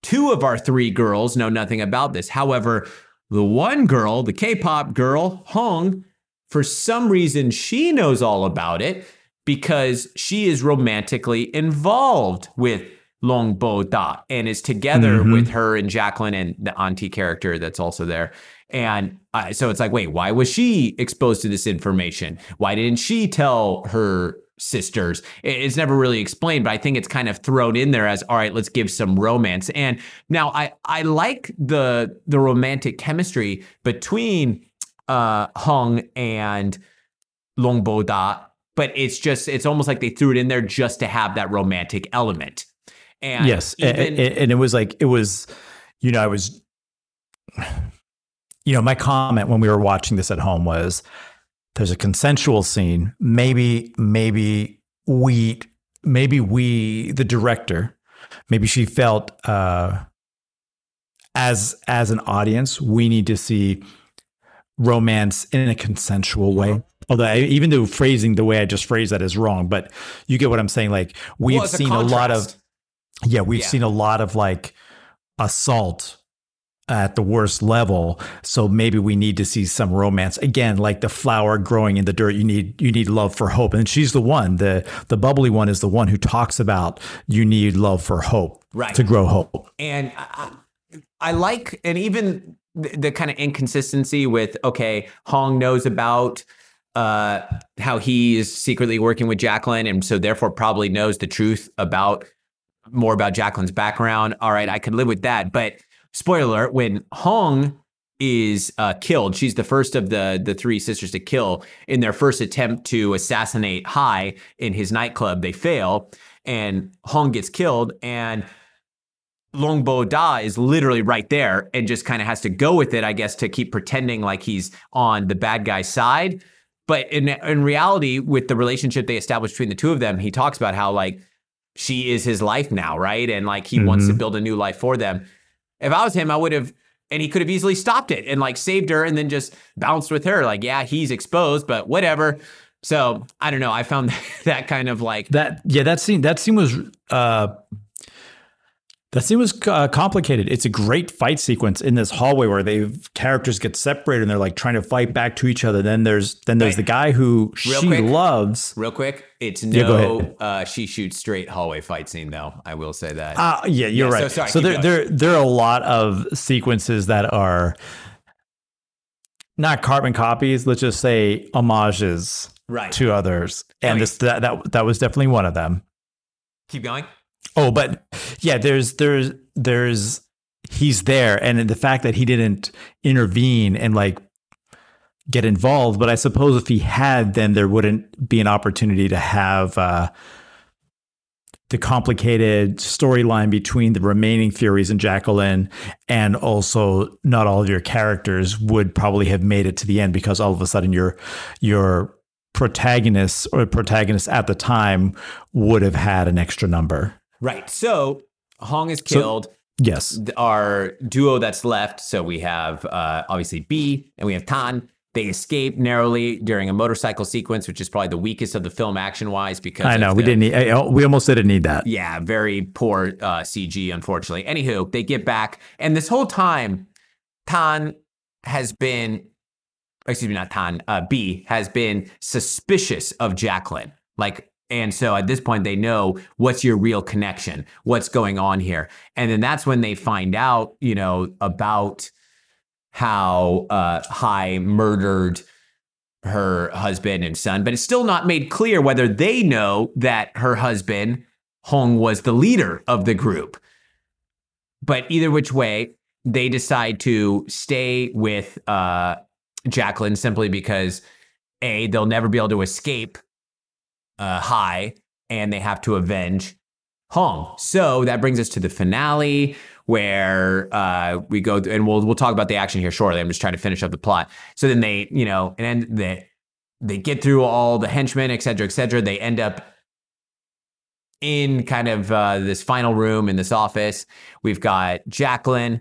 Speaker 1: two of our three girls know nothing about this. However, the one girl, the K-pop girl, Hong, for some reason she knows all about it because she is romantically involved with Long Bo Da and is together
Speaker 2: Mhm.
Speaker 1: with her and Jacqueline and the auntie character that's also there. And uh, so it's like, wait, why was she exposed to this information? Why didn't she tell her sisters? It's never really explained, but I think it's kind of thrown in there as, all right, let's give some romance. And now I I like the the romantic chemistry between uh Hong and Long Bo Da, but it's just it's almost like they threw it in there just to have that romantic element. And
Speaker 2: yes,
Speaker 1: even,
Speaker 2: a- and, it was like it was, you know, I was, you know, my comment when we were watching this at home was, "There's a consensual scene. Maybe, maybe we, maybe we, the director, maybe she felt uh, as as an audience, we need to see romance in a consensual way." Although I, even though phrasing the way I just phrased that is wrong, but you get what I'm saying. Like we've
Speaker 1: well,
Speaker 2: seen a lot of yeah, we've
Speaker 1: Yeah.
Speaker 2: seen a lot of like assault at the worst level. So maybe we need to see some romance. Again, like the flower growing in the dirt, you need you need love for hope. And she's the one, the the bubbly one is the one who talks about you need love for hope
Speaker 1: Right.
Speaker 2: to grow hope.
Speaker 1: and I, I like and even the, the kind of inconsistency with okay hong knows about uh how he is secretly working with jacqueline and so therefore probably knows the truth about more about jacqueline's background. All right i could live with that. But spoiler alert when hong is uh, killed she's the first of the the three sisters to kill. In their first attempt to assassinate hai in his nightclub they fail and hong gets killed and Longbo Da is literally right there and just kind of has to go with it, I guess, to keep pretending like he's on the bad guy's side. But in in reality, with the relationship they established between the two of them, he talks about how like she is his life now, right? And like he wants to
Speaker 2: Mhm.
Speaker 1: build a new life for them. If I was him, I would have and he could have easily stopped it and like saved her and then just bounced with her. Like, yeah, he's exposed, but whatever. So I don't know. I found that kind of like
Speaker 2: That yeah, that scene that scene was uh that scene was uh, complicated. It's a great fight sequence in this hallway where they characters get separated and they're like trying to fight back to each other. Then there's then there's
Speaker 1: Right.
Speaker 2: the guy who
Speaker 1: Real
Speaker 2: she
Speaker 1: quick.
Speaker 2: loves.
Speaker 1: Real quick, it's no
Speaker 2: ahead.
Speaker 1: uh, she shoots straight hallway fight scene though. I will say that.
Speaker 2: Uh, yeah, you're
Speaker 1: Yeah, so
Speaker 2: right.
Speaker 1: sorry,
Speaker 2: So, there,
Speaker 1: going.
Speaker 2: there, there are a lot of sequences that are not carbon copies. Let's just say homages
Speaker 1: right.
Speaker 2: to others, and this that, that that was definitely one of them.
Speaker 1: Keep going.
Speaker 2: Oh, but yeah, there's there's there's he's there, and the fact that he didn't intervene and like get involved. But I suppose if he had, then there wouldn't be an opportunity to have uh, the complicated storyline between the remaining Furies and Jacqueline, and also not all of your characters would probably have made it to the end because all of a sudden your your protagonists or protagonists at the time would have had an extra number.
Speaker 1: Right. So Hong is
Speaker 2: So-
Speaker 1: killed.
Speaker 2: Yes.
Speaker 1: Our duo that's left. So we have uh, obviously Bi and we have Thanh. They escape narrowly during a motorcycle sequence, which is probably the weakest of the film action wise because
Speaker 2: I know we
Speaker 1: the-
Speaker 2: didn't need. I- We almost didn't need that.
Speaker 1: Yeah, very poor uh, CG, unfortunately. Anywho, they get back, and this whole time, Thanh has been, excuse me, not Thanh, uh, Bi has been suspicious of Jacqueline. Like, and so at this point, they know what's your real connection, what's going on here, and then that's when they find out, you know, about how uh, Hai murdered her husband and son, but it's still not made clear whether they know that her husband, Hong, was the leader of the group. But either which way, they decide to stay with uh, Jacqueline simply because A, they'll never be able to escape uh, Hai, and they have to avenge Hong. So that brings us to the finale where uh, we go and we'll we'll talk about the action here shortly. I'm just trying to finish up the plot. So then they, you know, and then they they get through all the henchmen, et cetera, et cetera. They end up in kind of uh, this final room in this office. We've got Jacqueline.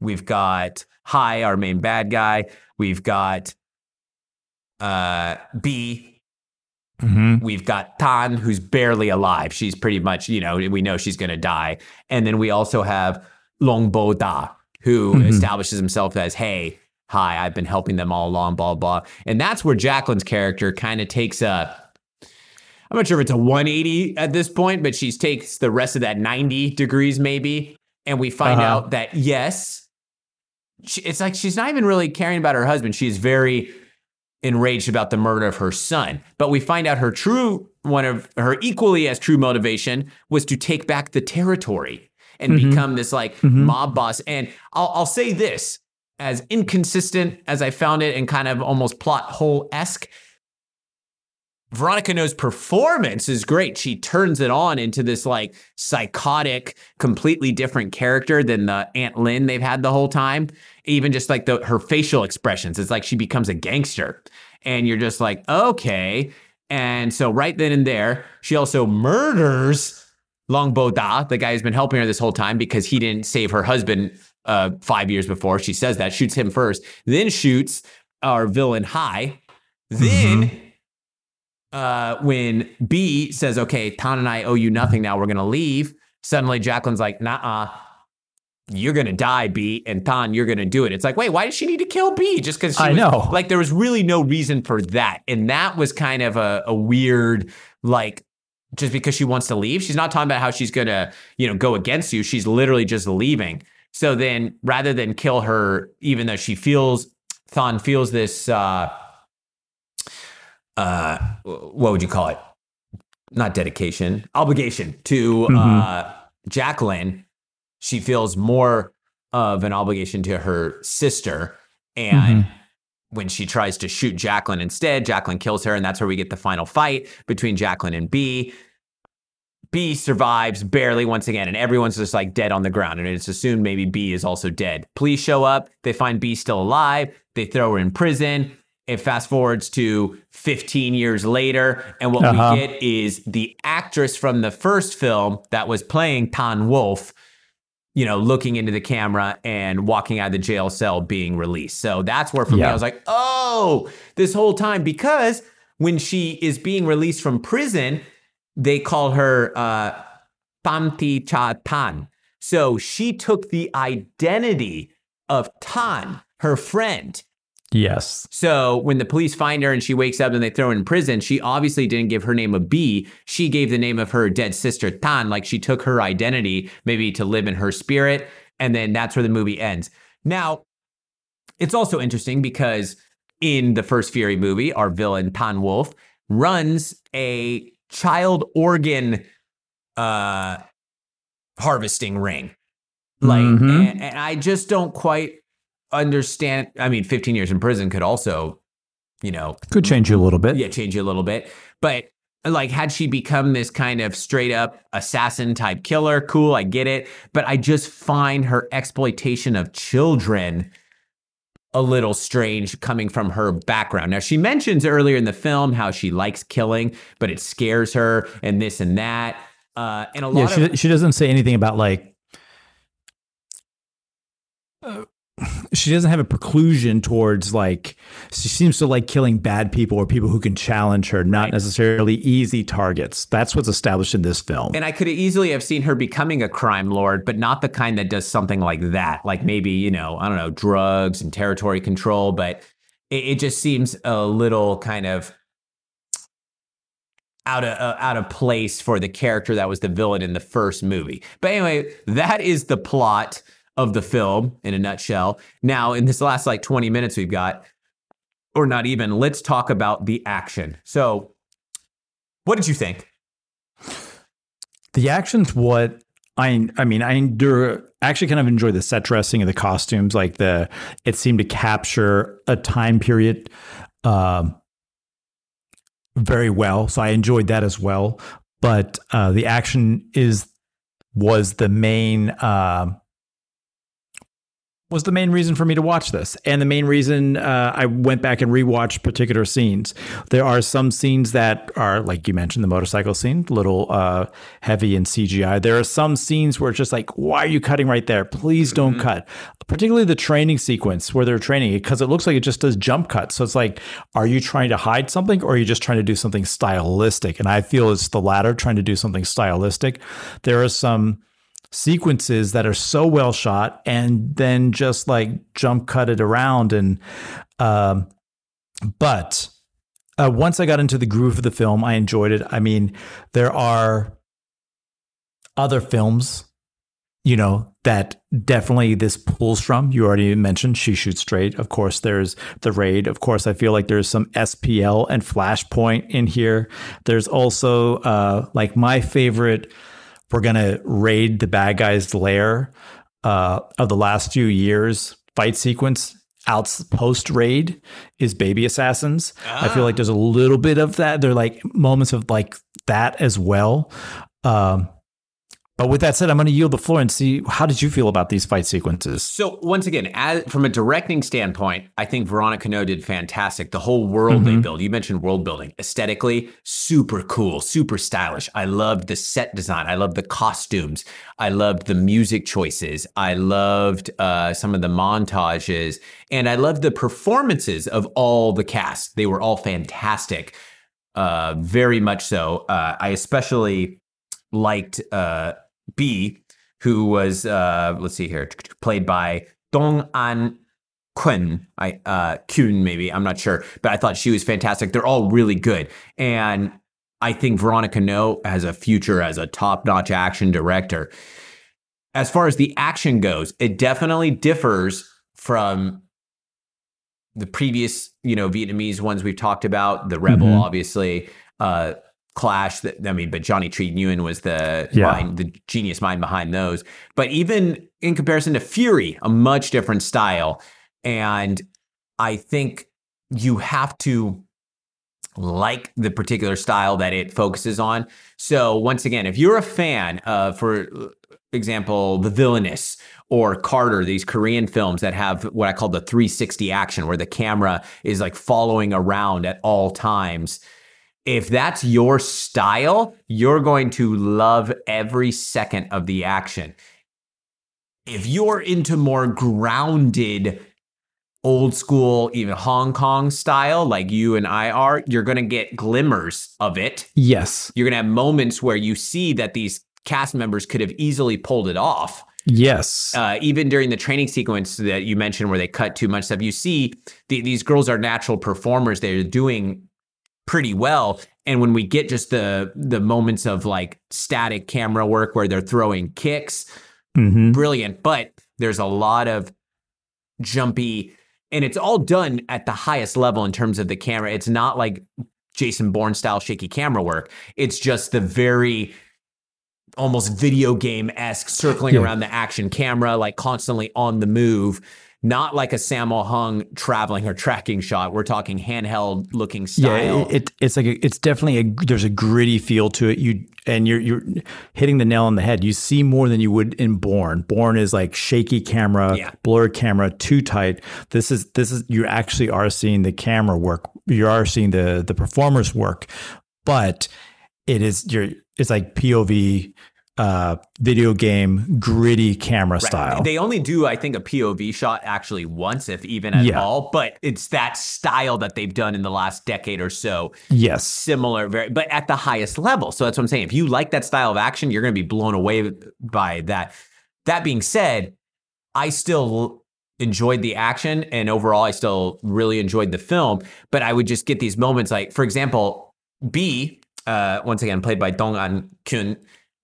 Speaker 1: We've got Hai, our main bad guy. We've got uh, Bi,
Speaker 2: Mhm.
Speaker 1: We've got Thanh, who's barely alive. She's pretty much, you know, we know she's going to die. And then we also have Long Bo Da, who
Speaker 2: Mhm.
Speaker 1: establishes himself as, hey, hi, I've been helping them all along, blah, blah. And that's where Jacqueline's character kind of takes a, I'm not sure if it's a 180 at this point, but she takes the rest of that 90 degrees maybe. And we find
Speaker 2: Uh-huh.
Speaker 1: out that yes, she, it's like she's not even really caring about her husband. She's very enraged about the murder of her son. But we find out her true, one of her equally as true motivation was to take back the territory and
Speaker 2: Mhm.
Speaker 1: become this like
Speaker 2: Mhm.
Speaker 1: mob boss. And I'll, I'll say this as inconsistent as I found it and kind of almost plot hole esque. Veronica Ngo's performance is great. She turns it on into this like psychotic, completely different character than the Aunt Lin they've had the whole time. Even just like the her facial expressions, it's like she becomes a gangster, and you're just like, okay. And so right then and there, she also murders Longbo Da, the guy who's been helping her this whole time because he didn't save her husband uh, five years before. She says that, shoots him first, then shoots our villain Hai. Then, uh, when Bi says, okay, Thanh and I owe you nothing now, we're going to leave, suddenly Jacqueline's like, nah, uh, you're going to die, Bi, and Thanh, you're going to do it. It's like, wait, why does she need to kill Bi? Just because
Speaker 2: I know.
Speaker 1: Like, there was really no reason for that. And that was kind of a, a weird, like, just because she wants to leave. She's not talking about how she's going to, you know, go against you. She's literally just leaving. So then rather than kill her, even though she feels, Thanh feels this, uh, uh, what would you call it? Not dedication, obligation to uh, Jacqueline. She feels more of an obligation to her sister. And when she tries to shoot Jacqueline instead, Jacqueline kills her. And that's where we get the final fight between Jacqueline and Bi. Bi survives barely once again, and everyone's just like dead on the ground. And it's assumed maybe Bi is also dead. Police show up, they find Bi still alive, they throw her in prison. It fast forwards to 15 years later, and what
Speaker 2: Uh-huh.
Speaker 1: we get is the actress from the first film that was playing Thanh Wolf, you know, looking into the camera and walking out of the jail cell being released. So that's where for me, I was like, oh, this whole time, because when she is being released from prison, they call her uh, Pamti Cha Thanh. So she took the identity of Thanh, her friend.
Speaker 2: Yes.
Speaker 1: So when the police find her and she wakes up and they throw her in prison, she obviously didn't give her name a Bi. She gave the name of her dead sister Thanh, like she took her identity maybe to live in her spirit. And then that's where the movie ends. Now, it's also interesting because in the first Furie movie, our villain Thanh Wolf runs a child organ uh harvesting ring. Like
Speaker 2: Mhm.
Speaker 1: and, and I just don't quite understand. I mean, 15 years in prison could also, you know,
Speaker 2: Could change you a little bit.
Speaker 1: yeah, change you a little bit. But like, had she become this kind of straight up assassin type killer, cool, I get it. But I just find her exploitation of children a little strange coming from her background. Now, she mentions earlier in the film how she likes killing, but it scares her and this and that. Uh, and a
Speaker 2: Yeah,
Speaker 1: lot
Speaker 2: she,
Speaker 1: of
Speaker 2: she doesn't say anything about like. uh, she doesn't have a preclusion towards like she seems to like killing bad people or people who can challenge her, not
Speaker 1: Right.
Speaker 2: necessarily easy targets. That's what's established in this film.
Speaker 1: And I could easily have seen her becoming a crime lord, but not the kind that does something like that. Like maybe, you know, I don't know, drugs and territory control, but it, it just seems a little kind of out of uh, out of place for the character that was the villain in the first movie. But anyway, that is the plot of the film in a nutshell. Now, in this last like 20 minutes we've got or not even, let's talk about the action. So, what did you think?
Speaker 2: The action's what I I mean I endure actually kind of enjoy the set dressing of the costumes like the it seemed to capture a time period um very well so I enjoyed that as well but uh the action is was the main um was the main reason for me to watch this. And the main reason uh, I went back and rewatched particular scenes. There are some scenes that are, like you mentioned, the motorcycle scene, a little uh, heavy in CGI. There are some scenes where it's just like, why are you cutting right there? Please don't cut. Particularly the training sequence where they're training because it looks like it just does jump cuts. So it's like, are you trying to hide something or are you just trying to do something stylistic? And I feel it's the latter, trying to do something stylistic. There are some sequences that are so well shot and then just like jump cut it around and um but uh, once I got into the groove of the film, I enjoyed it. I mean, there are other films, you know, that definitely this pulls from. You already mentioned She Shoots Straight. Of course, there's The Raid. Of course, I feel like there's some SPL and Flashpoint in here. There's also uh, like my favorite. We're gonna raid the bad guy's lair uh, of the last few years fight sequence out post raid is baby assassins. Ah. I feel like there's a little bit of that. There are like moments of like that as well. Um, but with that said, I'm going to yield the floor and see how did you feel about these fight sequences?
Speaker 1: So once again, as, from a directing standpoint, I think Veronica Ngo did fantastic. The whole world mm-hmm. they build. You mentioned world building. Aesthetically, super cool, super stylish. I loved the set design. I loved the costumes. I loved the music choices. I loved uh, some of the montages, and I loved the performances of all the cast. They were all fantastic. Uh, very much so. Uh, I especially liked uh, Bi, who was uh, let's see here, played by Dong An Kun, I uh Kun maybe I'm not sure, but I thought she was fantastic. They're all really good, and I think Veronica Ngo has a future as a top-notch action director. As far as the action goes, it definitely differs from the previous, you know, Vietnamese ones we've talked about. The Rebel, mm-hmm. obviously, uh, Clash. That I mean, but Johnny Tri Nguyen was the yeah. mind, the genius mind behind those. But even in comparison to Furie, a much different style, and I think you have to like the particular style that it focuses on. So once again, if you're a fan of, for example, The Villainess or Carter, these Korean films that have what I call the 360 action, where the camera is like following around at all times if that's your style, you're going to love every second of the action. If you're into more grounded, old school, even Hong Kong style, like you and I are, you're going to get glimmers of it.
Speaker 2: Yes.
Speaker 1: You're going to have moments where you see that these cast members could have easily pulled it off.
Speaker 2: Yes.
Speaker 1: Uh, even during the training sequence that you mentioned where they cut too much stuff, you see the, these girls are natural performers. They're doing pretty well. And when we get just the the moments of like static camera work where they're throwing kicks, mm-hmm. brilliant. But there's a lot of jumpy, and it's all done at the highest level in terms of the camera. It's not like Jason Bourne style shaky camera work. It's just the very almost video game esque circling yeah. around the action camera, like constantly on the move not like a Sammo Hung traveling or tracking shot. We're talking handheld looking style.
Speaker 2: Yeah, it, it, it's like a, it's definitely a there's a gritty feel to it. You and you're you're hitting the nail on the head. You see more than you would in Bourne. Bourne is like shaky camera, yeah. blurred camera, too tight. This is this is you actually are seeing the camera work. You are seeing the the performers work, but it is you're it's like POV uh, video game gritty camera right. style.
Speaker 1: They only do, I think, a POV shot actually once, if even at yeah. all. But it's that style that they've done in the last decade or so.
Speaker 2: Yes,
Speaker 1: similar, very, but at the highest level. So that's what I'm saying. If you like that style of action, you're going to be blown away by that. That being said, I still enjoyed the action, and overall, I still really enjoyed the film. But I would just get these moments, like for example, Bi. Uh, once again, played by Dong An Kun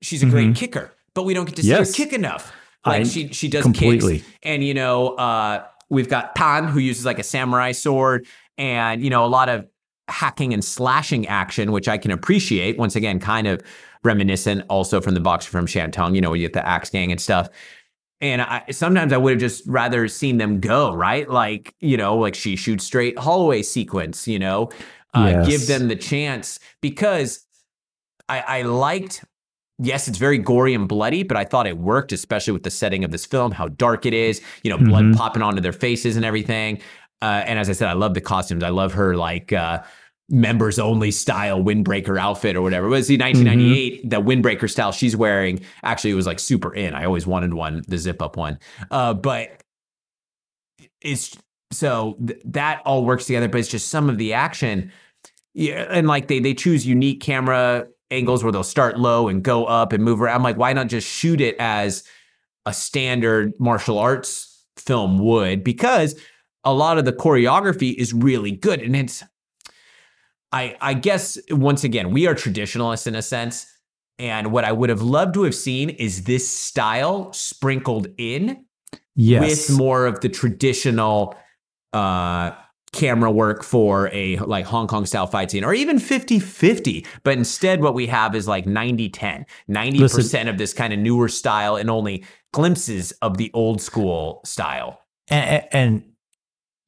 Speaker 1: she's a great mm-hmm. kicker, but we don't get to see yes. her kick enough. Like I, she she does completely. kicks, and you know uh, we've got Thanh who uses like a samurai sword, and you know a lot of hacking and slashing action, which I can appreciate. Once again, kind of reminiscent also from the boxer from Shantung. You know, you get the axe gang and stuff. And I, sometimes I would have just rather seen them go, right? Like, you know, like she shoots straight hallway sequence, you know, uh, yes. give them the chance because I, I liked yes, it's very gory and bloody, but I thought it worked, especially with the setting of this film, how dark it is, you know, blood mm-hmm. popping onto their faces and everything. Uh, and as I said, I love the costumes. I love her like uh, members only style windbreaker outfit or whatever. It was the 1998, mm-hmm. the windbreaker style she's wearing. Actually, it was like super in. I always wanted one, the zip up one. Uh, but it's so th- that all works together, but it's just some of the action. Yeah, and like they they choose unique camera angles where they'll start low and go up and move around. I'm like, why not just shoot it as a standard martial arts film would? Because a lot of the choreography is really good. And it's, I I guess once again we are traditionalists in a sense, and what I would have loved to have seen is this style sprinkled in
Speaker 2: Yes.
Speaker 1: with more of the traditional uh camera work for a like Hong Kong style fight scene or even 50-50 but instead what we have is like 90-10 90%
Speaker 2: Listen-
Speaker 1: of this kind of newer style and only glimpses of the old school style
Speaker 2: and, and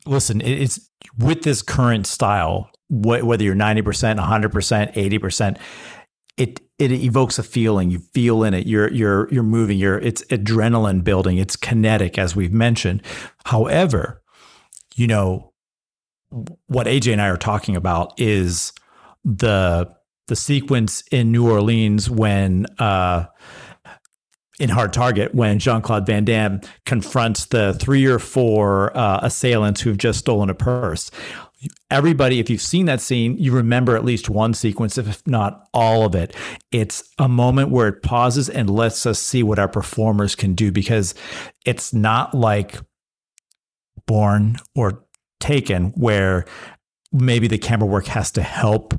Speaker 2: listen, it's with this current style, wh- whether you're 90%, 100%, 80%, it it evokes a feeling. You feel in it. You're you're you're moving. You're it's adrenaline building. It's kinetic, as we've mentioned. However, you know what AJ and I are talking about is the the sequence in New Orleans when uh, in Hard Target when Jean Claude Van Damme confronts the three or four uh, assailants who've just stolen a purse. Everybody, if you've seen that scene, you remember at least one sequence, if not all of it. It's a moment where it pauses and lets us see what our performers can do because it's not like Bourne or Taken, where maybe the camera work has to help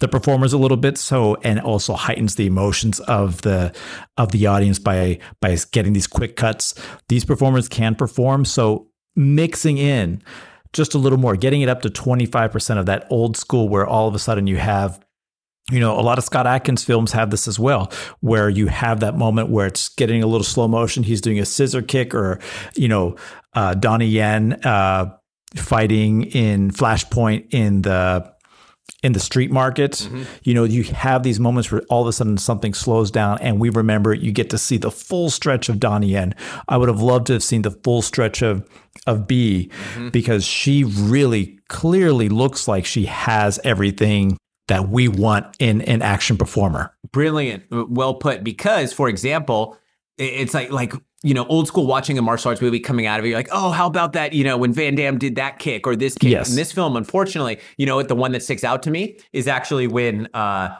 Speaker 2: the performers a little bit so and also heightens the emotions of the of the audience by by getting these quick cuts these performers can perform so mixing in just a little more getting it up to 25% of that old school where all of a sudden you have you know, a lot of Scott Adkins films have this as well, where you have that moment where it's getting a little slow motion. He's doing a scissor kick, or you know, uh, Donnie Yen uh, fighting in Flashpoint in the in the street market. Mm-hmm. You know, you have these moments where all of a sudden something slows down, and we remember it. You get to see the full stretch of Donnie Yen. I would have loved to have seen the full stretch of of Bi mm-hmm. because she really clearly looks like she has everything that we want in an action performer.
Speaker 1: brilliant well put because for example it's like like you know old school watching a martial arts movie coming out of it you're like oh how about that you know when van damme did that kick or this kick
Speaker 2: Yes.
Speaker 1: in this film unfortunately you know what the one that sticks out to me is actually when uh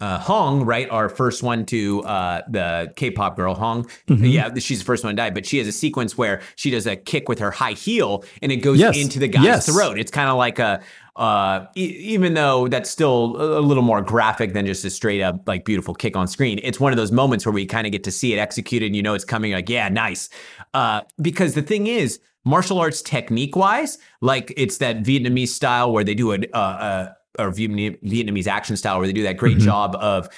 Speaker 1: uh, Hong, right, our first one to uh, the K-pop girl Hong.
Speaker 2: Mm-hmm.
Speaker 1: Yeah, she's the first one to die, but she has a sequence where she does a kick with her high heel and it goes
Speaker 2: Yes.
Speaker 1: into the guy's
Speaker 2: Yes.
Speaker 1: throat. It's kind of like a, uh, e- even though that's still a a little more graphic than just a straight up like beautiful kick on screen. It's one of those moments where we kind of get to see it executed and you know it's coming. Like, yeah, nice. Uh, because the thing is, martial arts technique wise, like it's that Vietnamese style where they do a, uh, uh, or Vietnamese action style where they do that great job of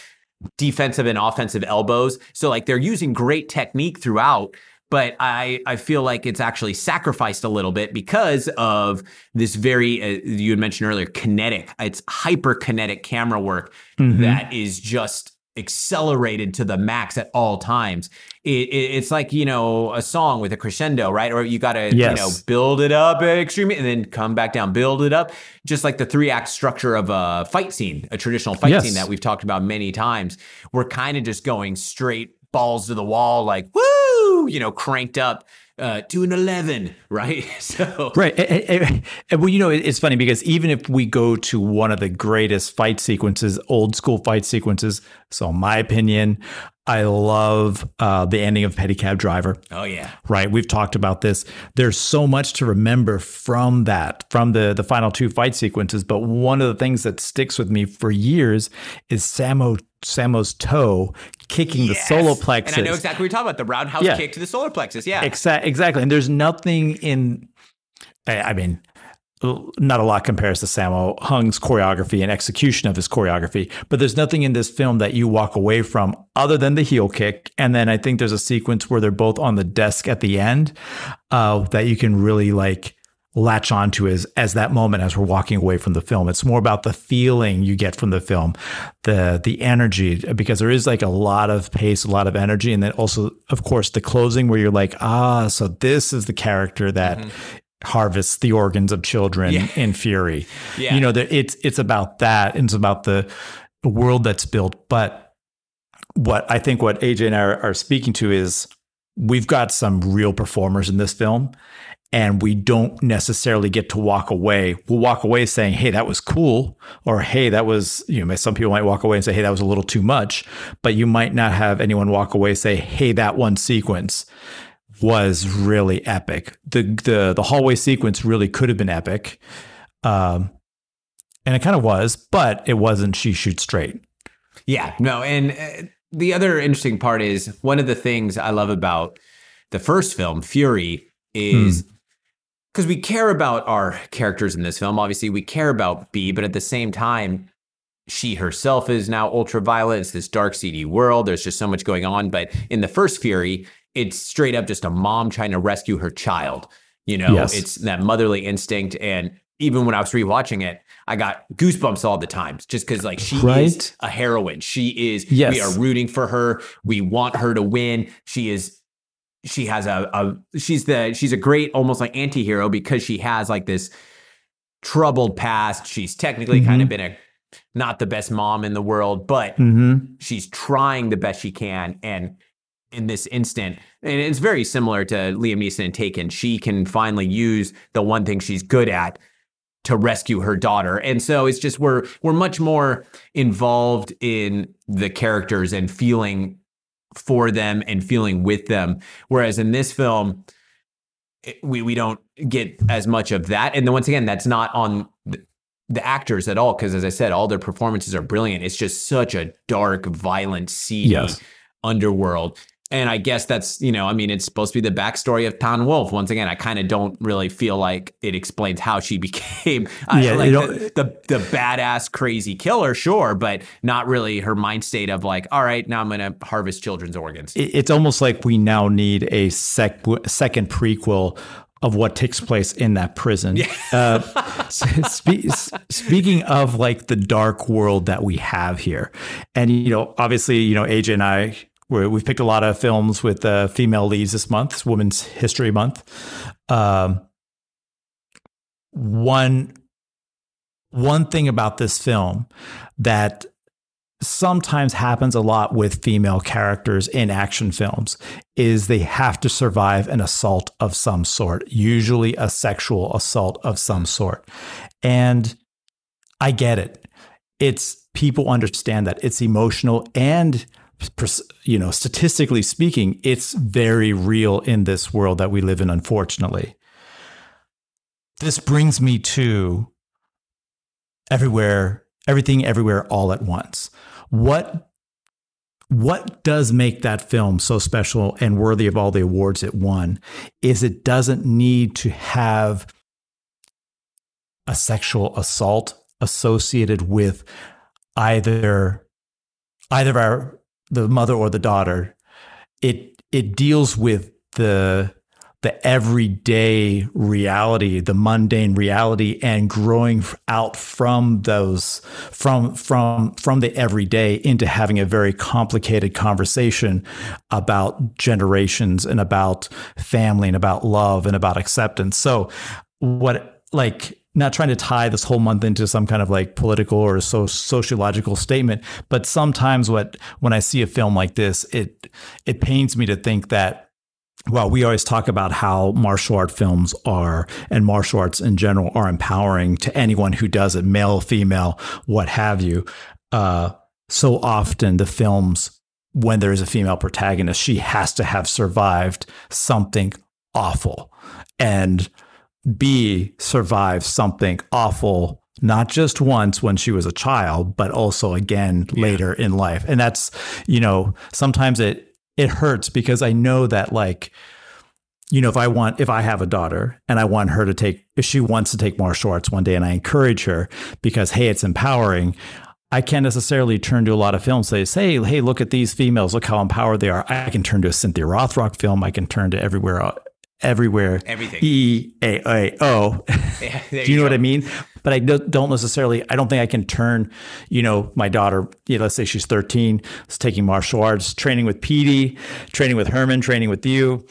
Speaker 1: defensive and offensive elbows. So like they're using great technique throughout, but I I feel like it's actually sacrificed a little bit because of this very uh, you had mentioned earlier kinetic. It's hyper kinetic camera work that is just accelerated to the max at all times. It, it, it's like you know a song with a crescendo, right? Or you got to you know build it up extremely and then come back down, build it up. Just like the three act structure of a fight scene, a traditional fight
Speaker 2: Yes.
Speaker 1: scene that we've talked about many times. We're kind of just going straight balls to the wall, like woo, you know, cranked up uh, to an eleven, right? So
Speaker 2: Right. And, and- and- well, you know, it's funny because even if we go to one of the greatest fight sequences, old school fight sequences, so in my opinion, I love uh, the ending of Pedicab Driver.
Speaker 1: oh yeah,
Speaker 2: Right, we've talked about this. There's so much to remember from that, from the the final two fight sequences. But one of the things that sticks with me for years is Sammo Sammo's toe kicking
Speaker 1: Yes.
Speaker 2: the solar plexus.
Speaker 1: And I know exactly what you're talking about. The roundhouse
Speaker 2: Yeah.
Speaker 1: kick to the solar plexus. Yeah.
Speaker 2: Exa- exactly. And there's nothing in, I, I mean, not a lot compares to Sammo Hung's choreography and execution of his choreography, but there's nothing in this film that you walk away from other than the heel kick. And then I think there's a sequence where they're both on the desk at the end uh, that you can really like latch onto as as that moment as we're walking away from the film. It's more about the feeling you get from the film, the the energy, because there is like a lot of pace, a lot of energy, and then also, of course, the closing where you're like, ah, so this is the character that harvests the organs of children
Speaker 1: Yeah.
Speaker 2: in Furie.
Speaker 1: Yeah.
Speaker 2: You know, that it's it's about that, and it's about the the world that's built. But what I think what AJ and I are, are speaking to is we've got some real performers in this film and we don't necessarily get to walk away. We'll walk away saying, "Hey, that was cool," or "Hey, that was," you know, some people might walk away and say, "Hey, that was a little too much," but you might not have anyone walk away say, "Hey, that one sequence was really epic." The the the hallway sequence really could have been epic. Um and it kind of was, but it wasn't. She shoots straight.
Speaker 1: Yeah, no, and uh, the other interesting part is one of the things I love about the first film, Furie, is because we care about our characters in this film. Obviously, we care about Bi, but at the same time, she herself is now ultraviolet. It's this dark, seedy world. There's just so much going on. But in the first Furie, it's straight up just a mom trying to rescue her child. You know,
Speaker 2: Yes.
Speaker 1: it's that motherly instinct. And even when I was rewatching it, I got goosebumps all the times just because, like, she is a heroine. She is,
Speaker 2: Yes.
Speaker 1: we are rooting for her. We want her to win. She is, she has a, a she's the, she's a great, almost like anti hero because she has like this troubled past. She's technically kind of been a, not the best mom in the world, but
Speaker 2: Mm-hmm.
Speaker 1: she's trying the best she can. And in this instant, and it's very similar to Liam Neeson and Taken, she can finally use the one thing she's good at to rescue her daughter. And so it's just we're we're much more involved in the characters and feeling for them and feeling with them. Whereas in this film, eh, we we don't get as much of that. And then once again, that's not on the, the actors at all because as I said, all their performances are brilliant. It's just such a dark, violent, seedy
Speaker 2: Yes.
Speaker 1: underworld. And I guess that's, you know, I mean, it's supposed to be the backstory of Thanh Wolf. Once again, I kind of don't really feel like it explains how she became I-
Speaker 2: Yeah,
Speaker 1: like the, the the badass crazy killer, sure, but not really her mind state of like, all right, now I'm gonna harvest children's organs.
Speaker 2: It- It's almost like we now need a sec- second prequel of what takes place in that prison. Uh, spe- speaking of like the dark world that we have here, and you know, obviously, you know, AJ and I. We've picked a lot of films with uh, female leads this month. It's Women's History Month. Um, one one thing about this film that sometimes happens a lot with female characters in action films is they have to survive an assault of some sort, usually a sexual assault of some sort. And I get it. It's people understand that it's emotional and you know, statistically speaking, it's very real in this world that we live in unfortunately. This brings me to everywhere everything everywhere all at once what what does make that film so special and worthy of all the awards it won is it doesn't need to have a sexual assault associated with either either our the mother or the daughter it it deals with the the everyday reality, the mundane reality, and growing out from those from from from the everyday into having a very complicated conversation about generations and about family and about love and about acceptance. So, what like not trying to tie this whole month into some kind of like political or so sociological statement, but sometimes what when I see a film like this, it it pains me to think that well, we always talk about how martial art films are and martial arts in general are empowering to anyone who does it, male, female, what have you. Uh, so often the films, when there is a female protagonist, she has to have survived something awful and Bi survived something awful not just once when she was a child, but also again later in life. And that's, you know, sometimes it it hurts because I know that like you know, if I want, if I have a daughter and I want her to take, if she wants to take martial arts one day and I encourage her because, hey, it's empowering, I can't necessarily turn to a lot of films and say, hey, hey, look at these females, look how empowered they are. I can turn to a Cynthia Rothrock film. I can turn to everywhere, everywhere,
Speaker 1: Everything.
Speaker 2: E A A O.
Speaker 1: Yeah,
Speaker 2: Do you know
Speaker 1: go.
Speaker 2: what I mean? But I don't necessarily. I don't think I can turn. You know, my daughter. You know, let's say she's thirteen, is taking martial arts, training with PD, training with Herman, training with you.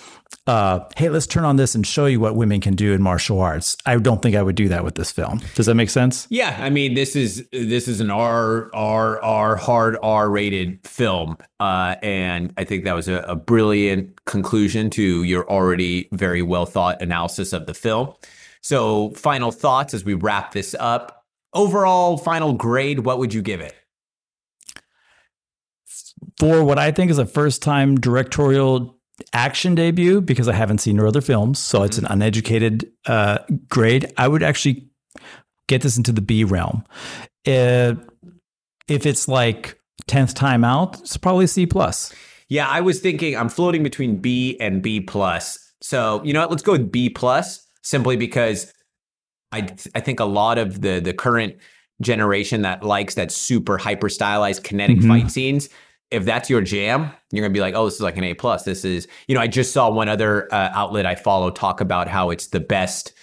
Speaker 2: Uh, hey, let's turn on this and show you what women can do in martial arts. I don't think I would do that with this film. Does that make sense?
Speaker 1: Yeah, I mean this is this is an R R R hard R rated film, uh, and I think that was a, a brilliant conclusion to your already very well thought analysis of the film. So, final thoughts as we wrap this up. Overall, final grade. What would you give it?
Speaker 2: For what I think is a first time directorial action debut, because I haven't seen her other films, so it's an uneducated uh, grade. I would actually get this into the B realm. It, if it's like tenth time out, it's probably C plus.
Speaker 1: Yeah, I was thinking I'm floating between B and B plus. So you know what? Let's go with B plus simply because I I think a lot of the the current generation that likes that super hyper stylized kinetic
Speaker 2: Mhm.
Speaker 1: fight scenes. If that's your jam, you're gonna be like, oh, this is like an A plus. This is, you know, I just saw one other uh, outlet I follow talk about how it's the best.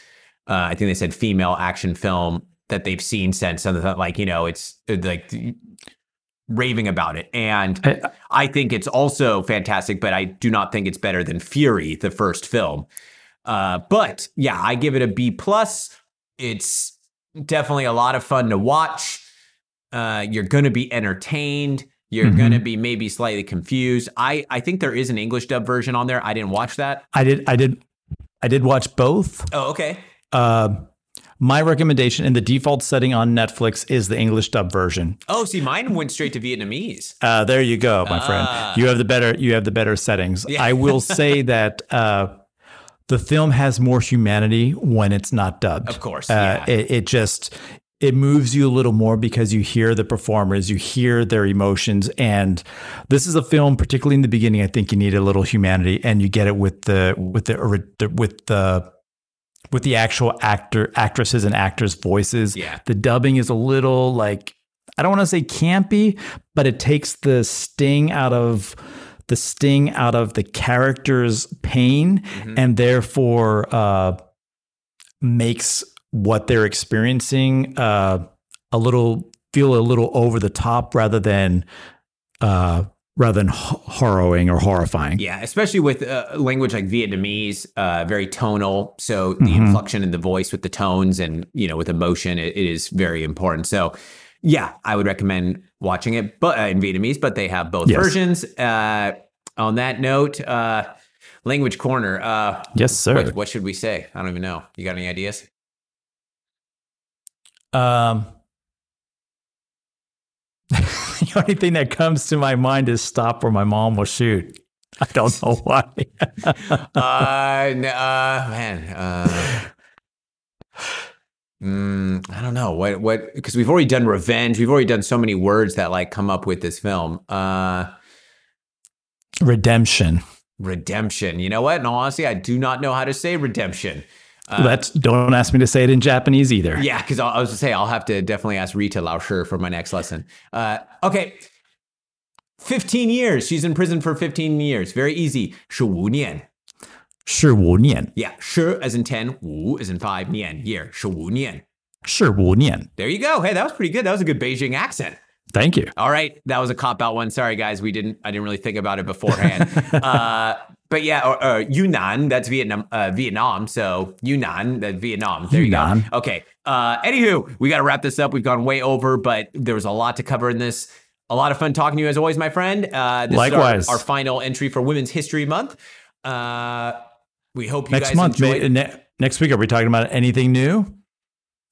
Speaker 1: Uh, I think they said female action film that they've seen since, and like you know, it's like raving about it. And
Speaker 2: I-
Speaker 1: I think it's also fantastic, but I do not think it's better than Furie, the first film. Uh, but yeah, I give it a B plus. It's definitely a lot of fun to watch. Uh, you're going to be entertained. You're
Speaker 2: Mhm.
Speaker 1: going to be maybe slightly confused. I I think there is an English dub version on there. I didn't watch that.
Speaker 2: I did. I did. I did watch both.
Speaker 1: Oh, okay.
Speaker 2: Uh, my recommendation in the default setting on Netflix is the English dub version.
Speaker 1: Oh, see, mine went straight to Vietnamese.
Speaker 2: Uh, there you go, my
Speaker 1: Ah.
Speaker 2: friend. You have the better. You have the better settings.
Speaker 1: Yeah.
Speaker 2: I will say that uh, the film has more humanity when it's not dubbed.
Speaker 1: Of course,
Speaker 2: uh,
Speaker 1: yeah.
Speaker 2: it, it just it moves you a little more because you hear the performers, you hear their emotions, and this is a film, particularly in the beginning. I think you need a little humanity, and you get it with the with the, with the with the actual actor actresses and actors' voices.
Speaker 1: Yeah.
Speaker 2: The dubbing is a little like I don't want to say campy, but it takes the sting out of the sting out of the character's pain
Speaker 1: Mhm.
Speaker 2: and therefore uh, makes what they're experiencing uh, a little feel a little over the top rather than uh, rather than h- harrowing or horrifying.
Speaker 1: Yeah, especially with uh, language like Vietnamese, uh, very tonal. So the
Speaker 2: Mhm.
Speaker 1: inflection in the voice with the tones and you know with emotion, it, it is very important. So yeah, I would recommend watching it, but uh, in Vietnamese. But they have both
Speaker 2: Yes.
Speaker 1: versions. Uh, on that note, uh, language corner. Uh,
Speaker 2: Yes, sir.
Speaker 1: what, what should we say? I don't even know. You got any ideas?
Speaker 2: Um, the only thing that comes to my mind is stop or my mom will shoot. I don't know why.
Speaker 1: uh, n- uh, man. Uh, mm, I don't know what what because we've already done revenge. We've already done so many words that like come up with this film. Uh,
Speaker 2: Redemption.
Speaker 1: redemption. You know what? In all honesty, I do not know how to say redemption. Uh,
Speaker 2: That's don't ask me to say it in Japanese either.
Speaker 1: Yeah, because I was to say I'll have to definitely ask Rita Lauscher for my next lesson. Uh, okay. 15 years. She's in prison for 15 years. Very easy. 十五年.
Speaker 2: 是五年，
Speaker 1: Yeah, 十 as in 10, 五 as in 5, 年 year, 十五年.
Speaker 2: 是五年。
Speaker 1: There you go. Hey, that was pretty good. That was a good Beijing accent.
Speaker 2: Thank you.
Speaker 1: All right, that was a cop out one. Sorry, guys, we didn't. I didn't really think about it beforehand. uh, but yeah, or, or Yunnan, that's Vietnam. Uh, Vietnam. So Yunnan, that Vietnam. There
Speaker 2: Yunnan.
Speaker 1: you go. Okay. Uh, anywho, we got to wrap this up. We've gone way over, but there was a lot to cover in this. A lot of fun talking to you as always, my friend. Uh, this
Speaker 2: Likewise.
Speaker 1: is our, our final entry for Women's History Month. Uh, we hope you
Speaker 2: Next
Speaker 1: guys
Speaker 2: month,
Speaker 1: enjoyed.
Speaker 2: ne- next week, are we talking about anything new?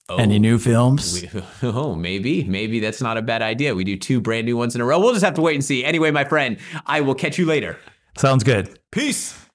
Speaker 1: Oh.
Speaker 2: Any new films?
Speaker 1: We, oh, maybe, maybe that's not a bad idea. We do two brand new ones in a row. We'll just have to wait and see. Anyway, my friend, I will catch you later.
Speaker 2: Sounds good.
Speaker 1: Peace.